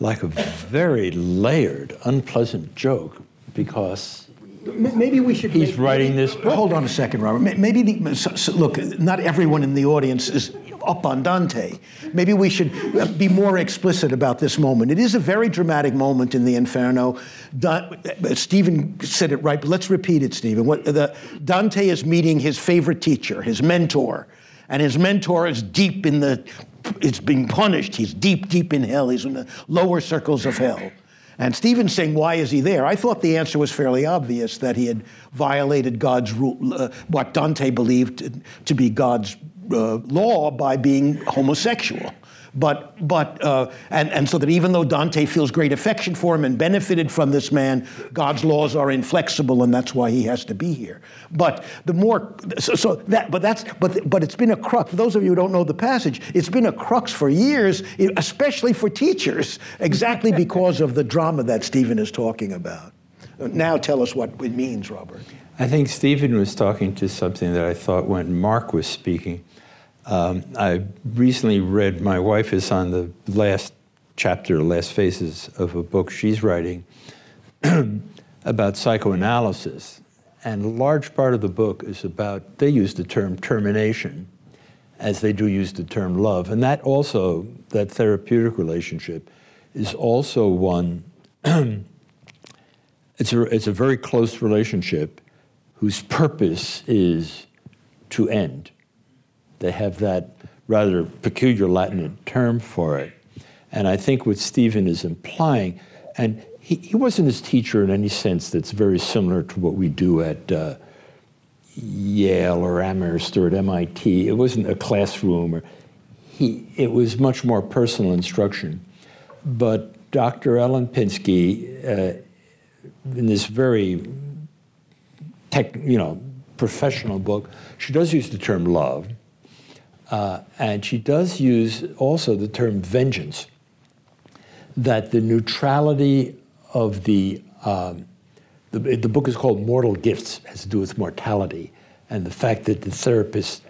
like a very layered, unpleasant joke because Maybe we should. He's writing this book. Hold on a second, Robert. Maybe the, so, so, look, not everyone in the audience is up on Dante. Maybe we should uh, be more explicit about this moment. It is a very dramatic moment in the Inferno. Da- uh, Stephen said it right, but let's repeat it, Stephen. What, the, Dante is meeting his favorite teacher, his mentor, and his mentor is deep in the. It's being punished. He's deep, deep in hell. He's in the lower circles of hell. And Stephen's saying, why is he there? I thought the answer was fairly obvious that he had violated God's rule, uh, what Dante believed to be God's uh, law by being homosexual. But, but uh, and, and so that even though Dante feels great affection for him and benefited from this man, God's laws are inflexible, and that's why he has to be here. But the more, so, so that, but that's, but, but it's been a crux. For those of you who don't know the passage, it's been a crux for years, especially for teachers, exactly because of the drama that Stephen is talking about. Now tell us what it means, Robert. I think Stephen was talking to something that I thought when Mark was speaking. Um, I recently read, my wife is on the last chapter, last phases of a book she's writing about psychoanalysis. And a large part of the book is about, they use the term termination as they do use the term love. And that also, that therapeutic relationship, is also one, it's, a, it's a very close relationship whose purpose is to end. They have that rather peculiar Latin term for it. And I think what Stephen is implying, and he, he wasn't his teacher in any sense that's very similar to what we do at uh, Yale or Amherst or at MIT. It wasn't a classroom. Or, he, it was much more personal instruction. But Dr. Ellen Pinsky, uh, in this very tech, you know, professional book, she does use the term love. Uh, and she does use also the term vengeance, that the neutrality of the, um, the, the book is called Mortal Gifts, has to do with mortality, and the fact that the therapist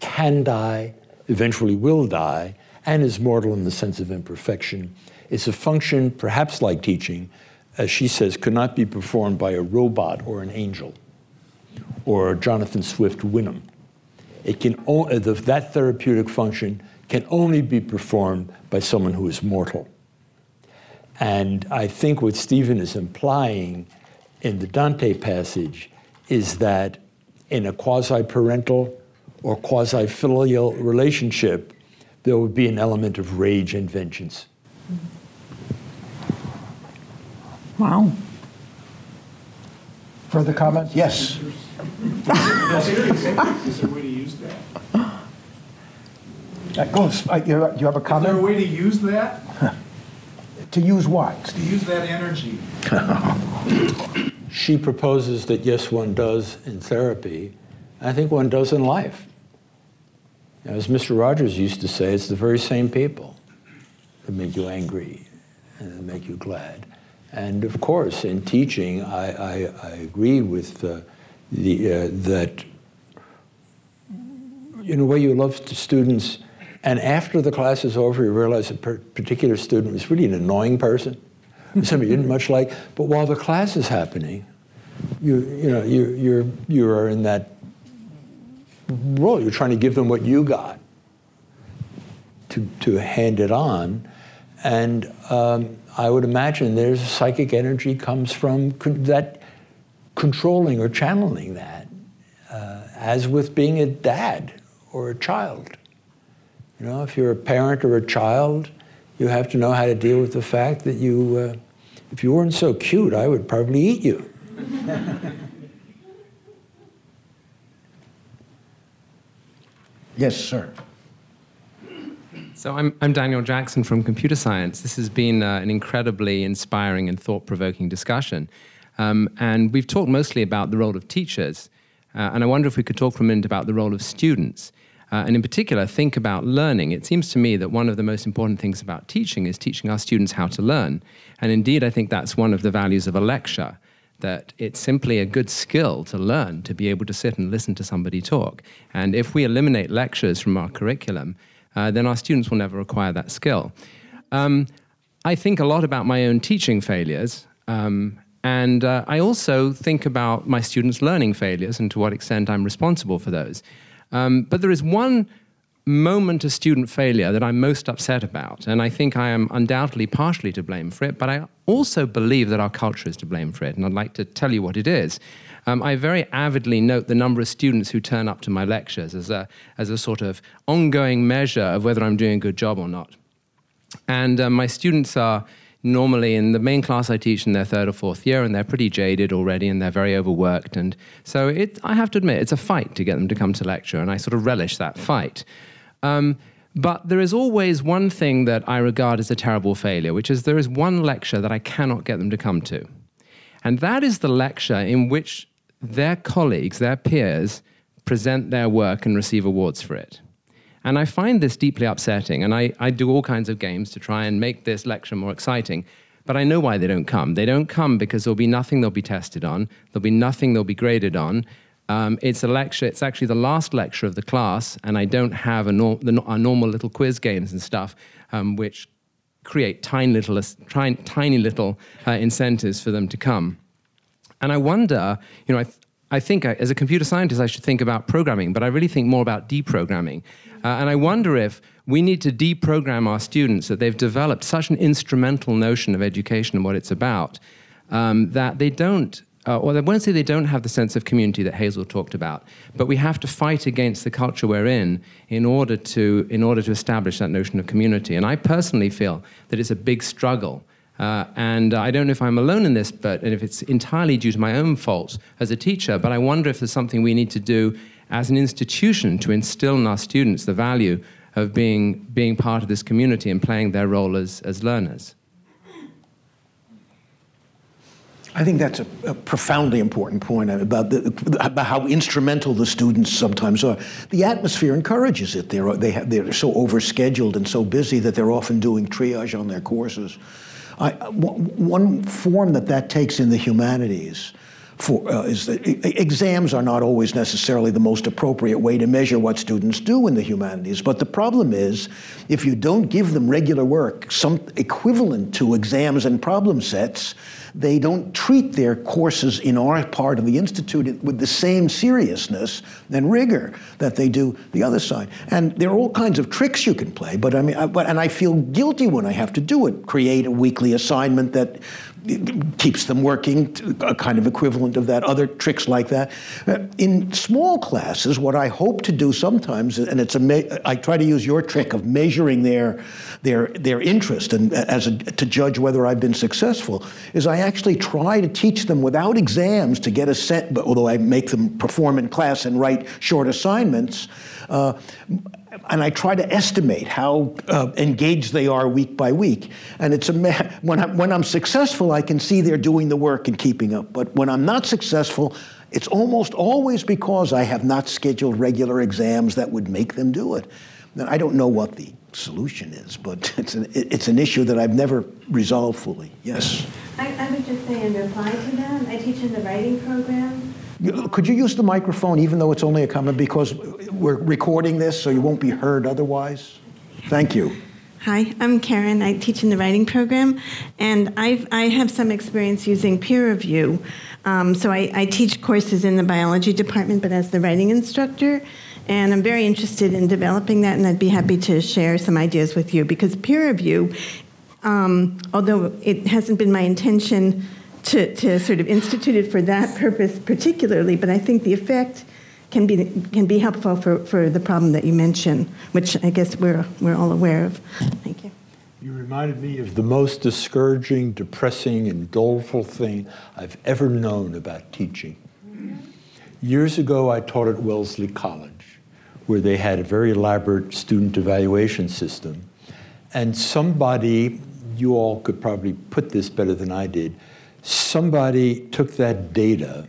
can die, eventually will die, and is mortal in the sense of imperfection. It's a function, perhaps like teaching, as she says, could not be performed by a robot or an angel or Jonathan Swift Houyhnhnm. It can o- uh, the, that therapeutic function can only be performed by someone who is mortal. And I think what Stephen is implying in the Dante passage is that in a quasi parental or quasi filial relationship, there would be an element of rage and vengeance. Wow. Further comments? Yes. Is there a way to use that? Uh, Go, uh, you you have a Is there a way to use that? To use what? To use that energy. she proposes that yes, one does in therapy. I think one does in life. As Mr. Rogers used to say, it's the very same people that make you angry and that make you glad. And of course, in teaching, I, I, I agree with uh, the, uh, that in a way you love students, and after the class is over, you realize a particular student was really an annoying person, somebody you didn't much like. But while the class is happening, you, you know, you, you're, you are in that role. You're trying to give them what you got to, to hand it on. And um, I would imagine there's psychic energy comes from con- that controlling or channeling that, uh, as with being a dad or a child. You know, if you're a parent or a child, you have to know how to deal with the fact that you, uh, if you weren't so cute, I would probably eat you. yes, sir. So I'm, I'm Daniel Jackson from Computer Science. This has been uh, an incredibly inspiring and thought-provoking discussion. Um, and we've talked mostly about the role of teachers. Uh, and I wonder if we could talk for a minute about the role of students. Uh, and in particular, think about learning. It seems to me that one of the most important things about teaching is teaching our students how to learn. And indeed, I think that's one of the values of a lecture that it's simply a good skill to learn to be able to sit and listen to somebody talk. And if we eliminate lectures from our curriculum, uh, then our students will never acquire that skill. Um, I think a lot about my own teaching failures. Um, and uh, I also think about my students' learning failures and to what extent I'm responsible for those. Um, but there is one moment of student failure that I'm most upset about, and I think I am undoubtedly partially to blame for it, but I also believe that our culture is to blame for it, and I'd like to tell you what it is. Um, I very avidly note the number of students who turn up to my lectures as a, as a sort of ongoing measure of whether I'm doing a good job or not. And uh, my students are normally in the main class I teach in their third or fourth year, and they're pretty jaded already, and they're very overworked. And so it, I have to admit, it's a fight to get them to come to lecture, and I sort of relish that fight. Um, but there is always one thing that I regard as a terrible failure, which is there is one lecture that I cannot get them to come to. And that is the lecture in which their colleagues, their peers, present their work and receive awards for it. And I find this deeply upsetting, and I, I do all kinds of games to try and make this lecture more exciting. But I know why they don't come. They don't come because there'll be nothing they'll be tested on, there'll be nothing they'll be graded on. Um, it's a lecture, it's actually the last lecture of the class, and I don't have a nor- the, normal little quiz games and stuff, um, which create tiny little, tiny, tiny little uh, incentives for them to come. And I wonder, you know, I, th- I think I, as a computer scientist, I should think about programming, but I really think more about deprogramming. Uh, and I wonder if we need to deprogram our students that they've developed such an instrumental notion of education and what it's about um, that they don't, uh, or I won't say they don't have the sense of community that Hazel talked about, but we have to fight against the culture we're in in order to, in order to establish that notion of community. And I personally feel that it's a big struggle. Uh, and I don't know if I'm alone in this, but and if it's entirely due to my own faults as a teacher, but I wonder if there's something we need to do as an institution to instill in our students the value of being, being part of this community and playing their role as, as learners. I think that's a, a, profoundly important point about, the, about how instrumental the students sometimes are. The atmosphere encourages it. They're, they have, they're so overscheduled and so busy that they're often doing triage on their courses. I, one form that that takes in the humanities for, uh, is that exams are not always necessarily the most appropriate way to measure what students do in the humanities. But the problem is, if you don't give them regular work, some equivalent to exams and problem sets, they don't treat their courses in our part of the institute with the same seriousness and rigor that they do the other side. And there are all kinds of tricks you can play. But I mean, I, but, and I feel guilty when I have to do it. Create a weekly assignment that keeps them working, a kind of equivalent of that, other tricks like that. Uh, in small classes, what I hope to do sometimes, and it's a, I try to use your trick of measuring their, their, their interest and as a, to judge whether I've been successful, is I actually try to teach them without exams to get a set, although I make them perform in class and write short assignments, uh, and I try to estimate how uh, engaged they are week by week. And it's a when, I, when I'm successful, I can see they're doing the work and keeping up. But when I'm not successful, it's almost always because I have not scheduled regular exams that would make them do it. And I don't know what the solution is, but it's an, it's an issue that I've never resolved fully. Yes? I, I would just say in reply to that, I teach in the writing program. Could you use the microphone even though it's only a comment because we're recording this so you won't be heard otherwise? Thank you. Hi, I'm Karen. I teach in the writing program, and I've, I have some experience using peer review. Um, so I, I teach courses in the biology department, but as the writing instructor. And I'm very interested in developing that, and I'd be happy to share some ideas with you because peer review, um, although it hasn't been my intention to, to sort of institute it for that purpose particularly, but I think the effect can be can be helpful for, for the problem that you mentioned, which I guess we're we're all aware of. Thank you. You reminded me of the most discouraging, depressing, and doleful thing I've ever known about teaching. Years ago, I taught at Wellesley College, where they had a very elaborate student evaluation system. And somebody, you all could probably put this better than I did, somebody took that data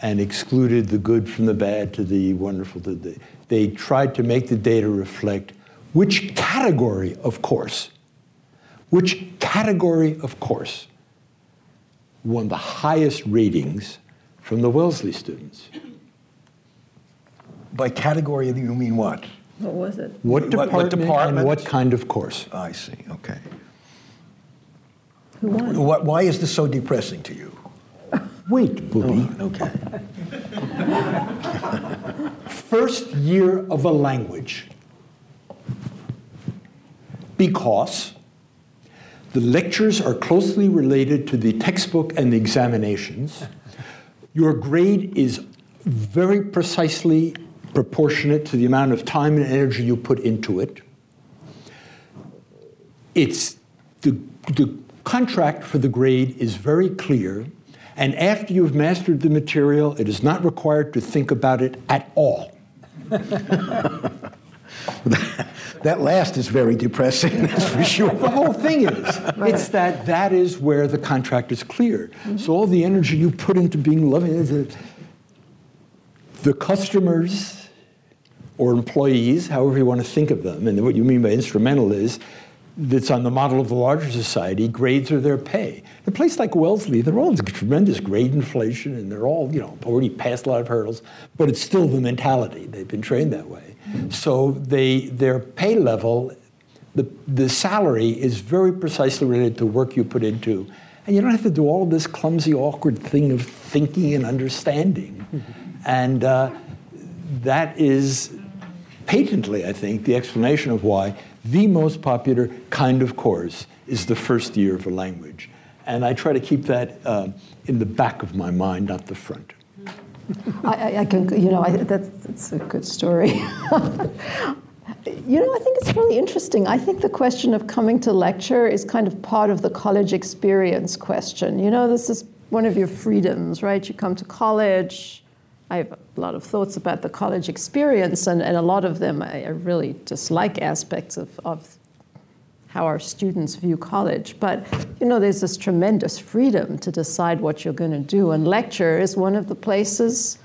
and excluded the good from the bad to the wonderful to the. They tried to make the data reflect which category of course, which category of course won the highest ratings from the Wellesley students. By category, you mean what? What was it? What What- what department? and what kind of course? I see, okay. Who won? What, why is this so depressing to you? Wait, booby. Oh, okay. First year of a language. Because the lectures are closely related to the textbook and the examinations. Your grade is very precisely proportionate to the amount of time and energy you put into it. It's the, the contract for the grade is very clear, and after you've mastered the material, it is not required to think about it at all. That last is very depressing, that's for sure. The whole thing is, it's that that is where the contract is clear. Mm-hmm. So all the energy you put into being loving, is it- the customers or employees, however you want to think of them, and what you mean by instrumental is that's on the model of the larger society, grades are their pay. A place like Wellesley, they're all tremendous grade inflation and they're all, you know, already past a lot of hurdles, but it's still the mentality. They've been trained that way. So they, their pay level, the, the salary is very precisely related to work you put into. And you don't have to do all this clumsy, awkward thing of thinking and understanding. And uh, that is patently, I think, the explanation of why the most popular kind of course is the first year of a language. And I try to keep that uh, in the back of my mind, not the front. I, I, can, you know, I, that's, that's a good story. you know, I think it's really interesting. I think the question of coming to lecture is kind of part of the college experience question. You know, this is one of your freedoms, right? You come to college. I have a lot of thoughts about the college experience, and, and a lot of them I, I really dislike aspects of, of how our students view college. But you know, there's this tremendous freedom to decide what you're going to do, and lecture is one of the places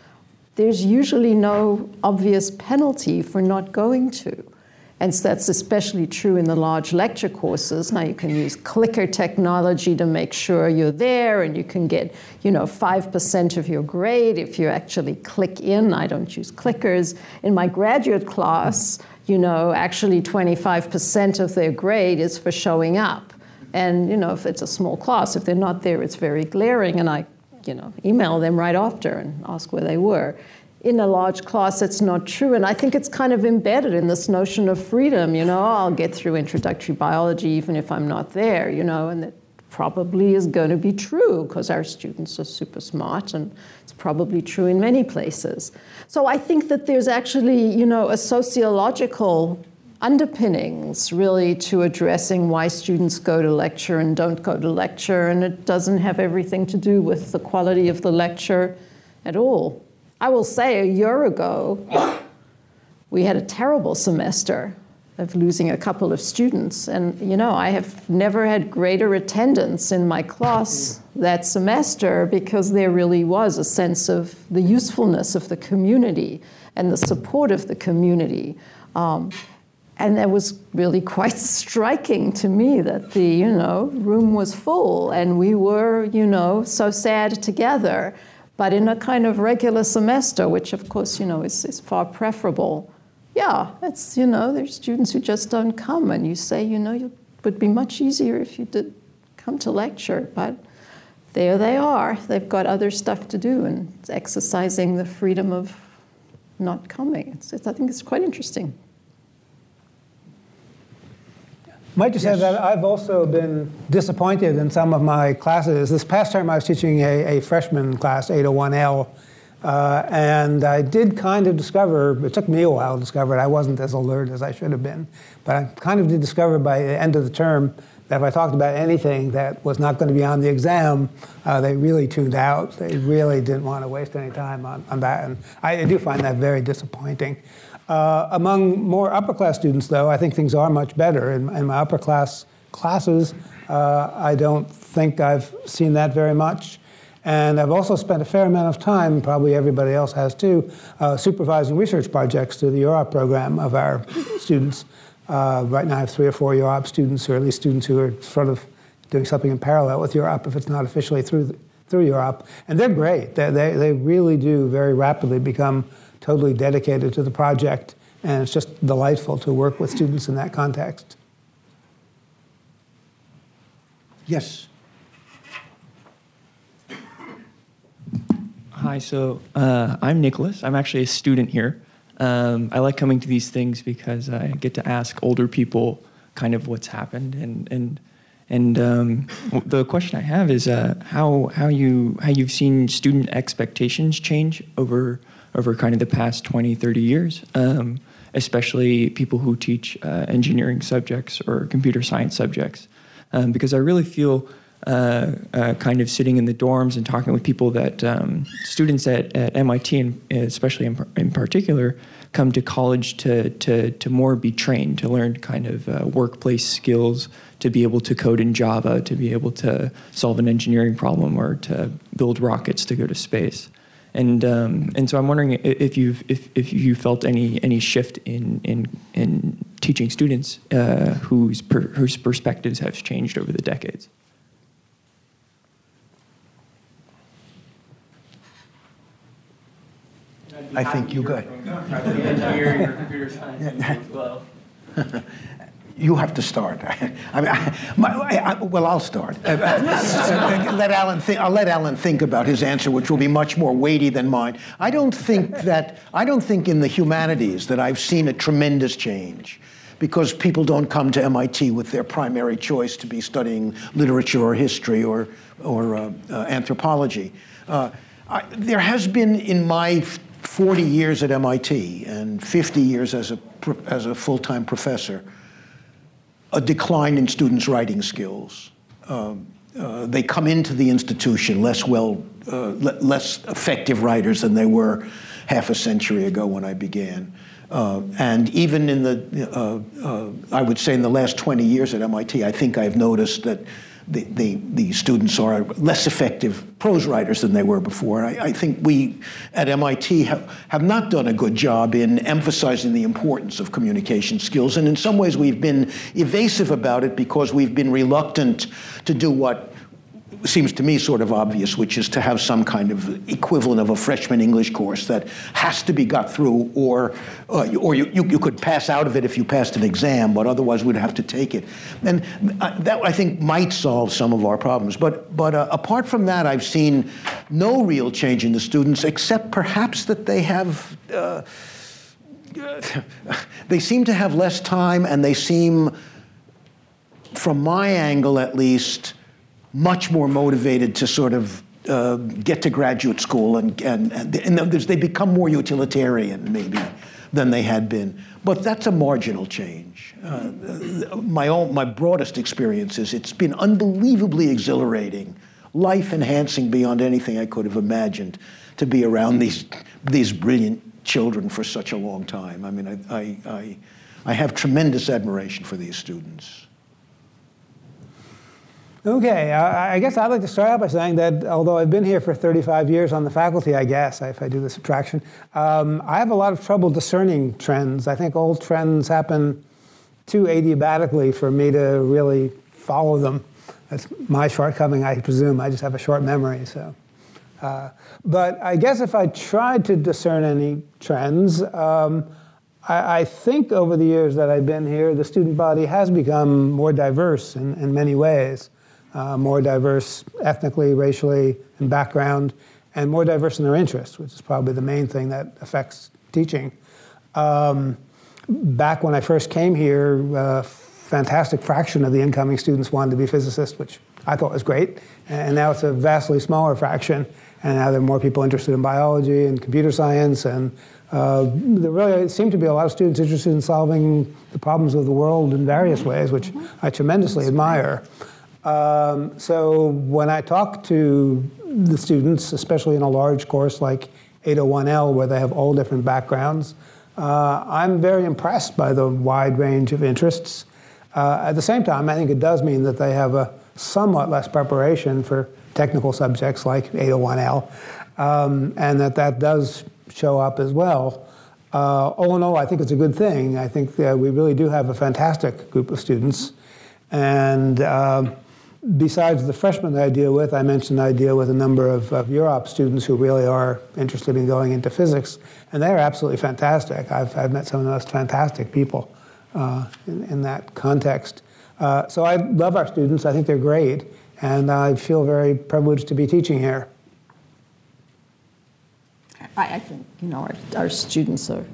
there's usually no obvious penalty for not going to. And so that's especially true in the large lecture courses. Now you can use clicker technology to make sure you're there, and you can get, you know, 5% of your grade if you actually click in. I don't use clickers. In my graduate class, you know, actually 25% of their grade is for showing up. And, you know, if it's a small class, if they're not there, it's very glaring, and I, you know, email them right after and ask where they were in a large class, it's not true. And I think it's kind of embedded in this notion of freedom. You know, I'll get through introductory biology even if I'm not there, you know, and that probably is going to be true because our students are super smart and it's probably true in many places. So I think that there's actually, you know, a sociological underpinnings really to addressing why students go to lecture and don't go to lecture, and it doesn't have everything to do with the quality of the lecture at all. I will say a year ago, we had a terrible semester of losing a couple of students. And, you know, I have never had greater attendance in my class that semester because there really was a sense of the usefulness of the community and the support of the community. Um, and that was really quite striking to me that the you know room was full and we were you know so sad together but in a kind of regular semester which of course you know is, is far preferable yeah, it's, you know, there's students who just don't come, and you say, you know, it would be much easier if you did come to lecture, but there they are. They've got other stuff to do, and exercising the freedom of not coming. It's, it's, I think it's quite interesting. Might just yes. say that I've also been disappointed in some of my classes. This past term, I was teaching a, a freshman class, 801L, uh, and I did kind of discover, it took me a while to discover it, I wasn't as alert as I should have been, but I kind of did discover by the end of the term that if I talked about anything that was not going to be on the exam, uh, they really tuned out. They really didn't want to waste any time on, on that, and I, I do find that very disappointing. Uh, among more upper class students, though, I think things are much better. In, in my upper class classes, uh, I don't think I've seen that very much. And I've also spent a fair amount of time, probably everybody else has too, uh, supervising research projects through the UROP program of our students. Uh, right now I have three or four UROP students, or at least students who are sort of doing something in parallel with UROP if it's not officially through, through UROP. And they're great. They, they, they really do very rapidly become totally dedicated to the project. And it's just delightful to work with students in that context. Yes. Hi, so uh, I'm Nicholas. I'm actually a student here. Um, I like coming to these things because I get to ask older people kind of what's happened, and and and um, the question I have is uh, how how you how you've seen student expectations change over over kind of the past 20, 30 years, um, especially people who teach uh, engineering subjects or computer science subjects, um, because I really feel uh, uh, kind of sitting in the dorms and talking with people that um, students at, at MIT, and especially in, in, particular, come to college to, to, to more be trained, to learn kind of uh, workplace skills, to be able to code in Java, to be able to solve an engineering problem, or to build rockets to go to space. And, um, and so I'm wondering if you've if, if you felt any any shift in in, in teaching students uh, whose per, whose perspectives have changed over the decades. I think you got. you have to start. I mean, I, my, I, well, I'll start. Let Alan think. I'll let Alan think about his answer, which will be much more weighty than mine. I don't think that. I don't think in the humanities that I've seen a tremendous change, because people don't come to MIT with their primary choice to be studying literature or history or or uh, uh anthropology. Uh, I, there has been in my 40 years at MIT and 50 years as a, as a full-time professor, a decline in students' writing skills. Um, uh, they come into the institution less well, uh, less effective writers than they were half a century ago when I began. Uh, and even in the, uh, uh, I would say in the last 20 years at MIT, I think I've noticed that the, the, the, students are less effective prose writers than they were before. I, I, think we at MIT have, have not done a good job in emphasizing the importance of communication skills. And in some ways, we've been evasive about it because we've been reluctant to do what seems to me sort of obvious, which is to have some kind of equivalent of a freshman English course that has to be got through, or, uh, or you, you, you, could pass out of it if you passed an exam, but otherwise we'd have to take it. And uh, that, I think, might solve some of our problems. But, but uh, apart from that, I've seen no real change in the students, except perhaps that they have. Uh, they seem to have less time, and they seem, from my angle at least, much more motivated to sort of uh, get to graduate school and, and, and they become more utilitarian maybe than they had been. But that's a marginal change. Uh, my, own, my broadest experience is it's been unbelievably exhilarating, life enhancing beyond anything I could have imagined to be around these, these brilliant children for such a long time. I mean, I, I, I, I have tremendous admiration for these students. Okay, I, guess I'd like to start out by saying that although I've been here for 35 years on the faculty, I guess, if I do the subtraction, um, I have a lot of trouble discerning trends. I think old trends happen too adiabatically for me to really follow them. That's my shortcoming, I presume. I just have a short memory, so. Uh, but I guess if I tried to discern any trends, um, I, I, think over the years that I've been here, the student body has become more diverse in, in many ways uh, more diverse ethnically, racially, in background, and more diverse in their interests, which is probably the main thing that affects teaching. Um, back when I first came here, a fantastic fraction of the incoming students wanted to be physicists, which I thought was great. And now it's a vastly smaller fraction. And now there are more people interested in biology and computer science. And uh, there really seem to be a lot of students interested in solving the problems of the world in various ways, which I tremendously admire. Um, so when I talk to the students, especially in a large course like 801L, where they have all different backgrounds, uh, I'm very impressed by the wide range of interests. Uh, at the same time, I think it does mean that they have a somewhat less preparation for technical subjects like 801L, um, and that that does show up as well. Uh, all in all, I think it's a good thing. I think we really do have a fantastic group of students, and um, besides the freshmen that I deal with, I mentioned I deal with a number of, of students who really are interested in going into physics, and they're absolutely fantastic. I've, I've met some of the most fantastic people uh, in, in, that context. Uh, so I love our students. I think they're great, and I feel very privileged to be teaching here. I, I think, you know, our, our students are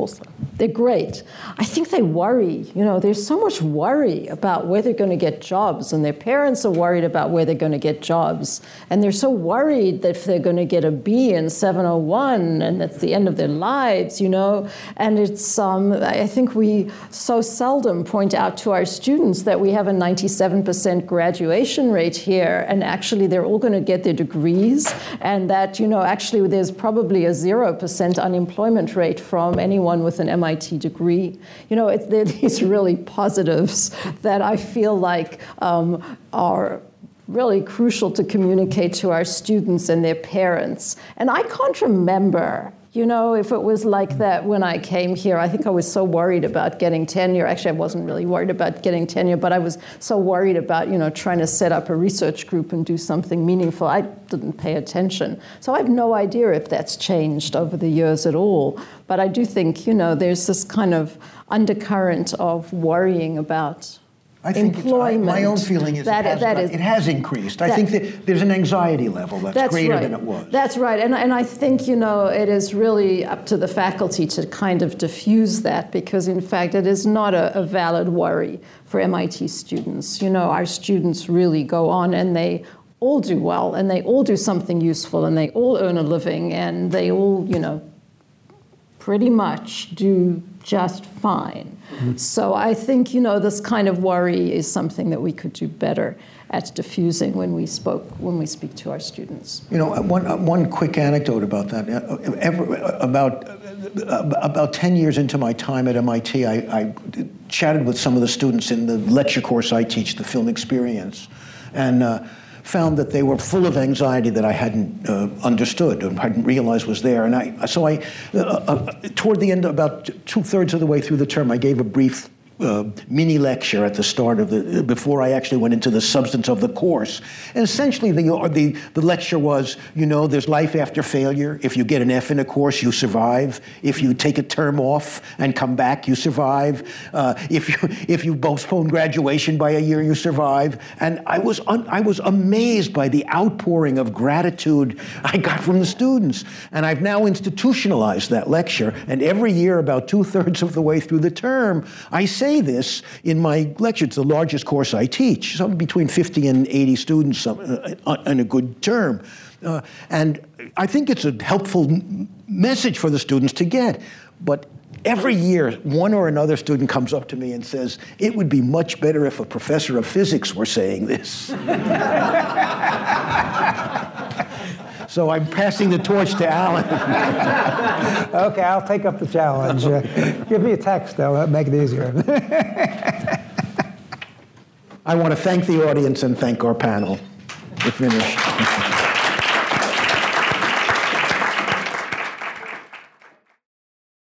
also. They're great. I think they worry. You know, there's so much worry about where they're going to get jobs, and their parents are worried about where they're going to get jobs. And they're so worried that if they're going to get a B in 701 and that's the end of their lives, you know. And it's, um, I think we so seldom point out to our students that we have a 97% graduation rate here, and actually they're all going to get their degrees, and that, you know, actually there's probably a 0% unemployment rate from anyone anyone with an MIT degree. You know, it's, there are these really positives that I feel like um, are really crucial to communicate to our students and their parents. And I can't remember you know, if it was like that when I came here, I think I was so worried about getting tenure. Actually, I wasn't really worried about getting tenure, but I was so worried about, you know, trying to set up a research group and do something meaningful. I didn't pay attention. So I have no idea if that's changed over the years at all. But I do think, you know, there's this kind of undercurrent of worrying about I think employment. my own feeling is that, it, has, that is, it has increased. That, I think that there's an anxiety level that's, that's greater right. than it was. That's right. And, and I think, you know, it is really up to the faculty to kind of diffuse that because, in fact, it is not a, a valid worry for MIT students. You know, our students really go on and they all do well and they all do something useful and they all earn a living and they all, you know, pretty much do just fine. Mm-hmm. So I think, you know, this kind of worry is something that we could do better at diffusing when we spoke when we speak to our students. You know, uh, one, uh, one quick anecdote about that. Uh, ever, about about 10 years into my time at MIT, I, I chatted with some of the students in the lecture course I teach, the film experience. And uh, found that they were full of anxiety that I hadn't uh, understood and hadn't realized was there. And I, so I, uh, uh, toward the end, about two thirds of the way through the term, I gave a brief uh, mini lecture at the start of the before I actually went into the substance of the course. And essentially, the, the the lecture was, you know, there's life after failure. If you get an F in a course, you survive. If you take a term off and come back, you survive. Uh, if you if you postpone graduation by a year, you survive. And I was un, I was amazed by the outpouring of gratitude I got from the students. And I've now institutionalized that lecture. And every year, about two thirds of the way through the term, I say say this in my lecture. It's the largest course I teach, something between 50 and 80 students uh, uh, in a good term. Uh, and I think it's a helpful message for the students to get. But every year, one or another student comes up to me and says, It would be much better if a professor of physics were saying this. So I'm passing the torch to Alan. okay, I'll take up the challenge. Uh, give me a text, though. That'll make it easier. I want to thank the audience and thank our panel. We're finished.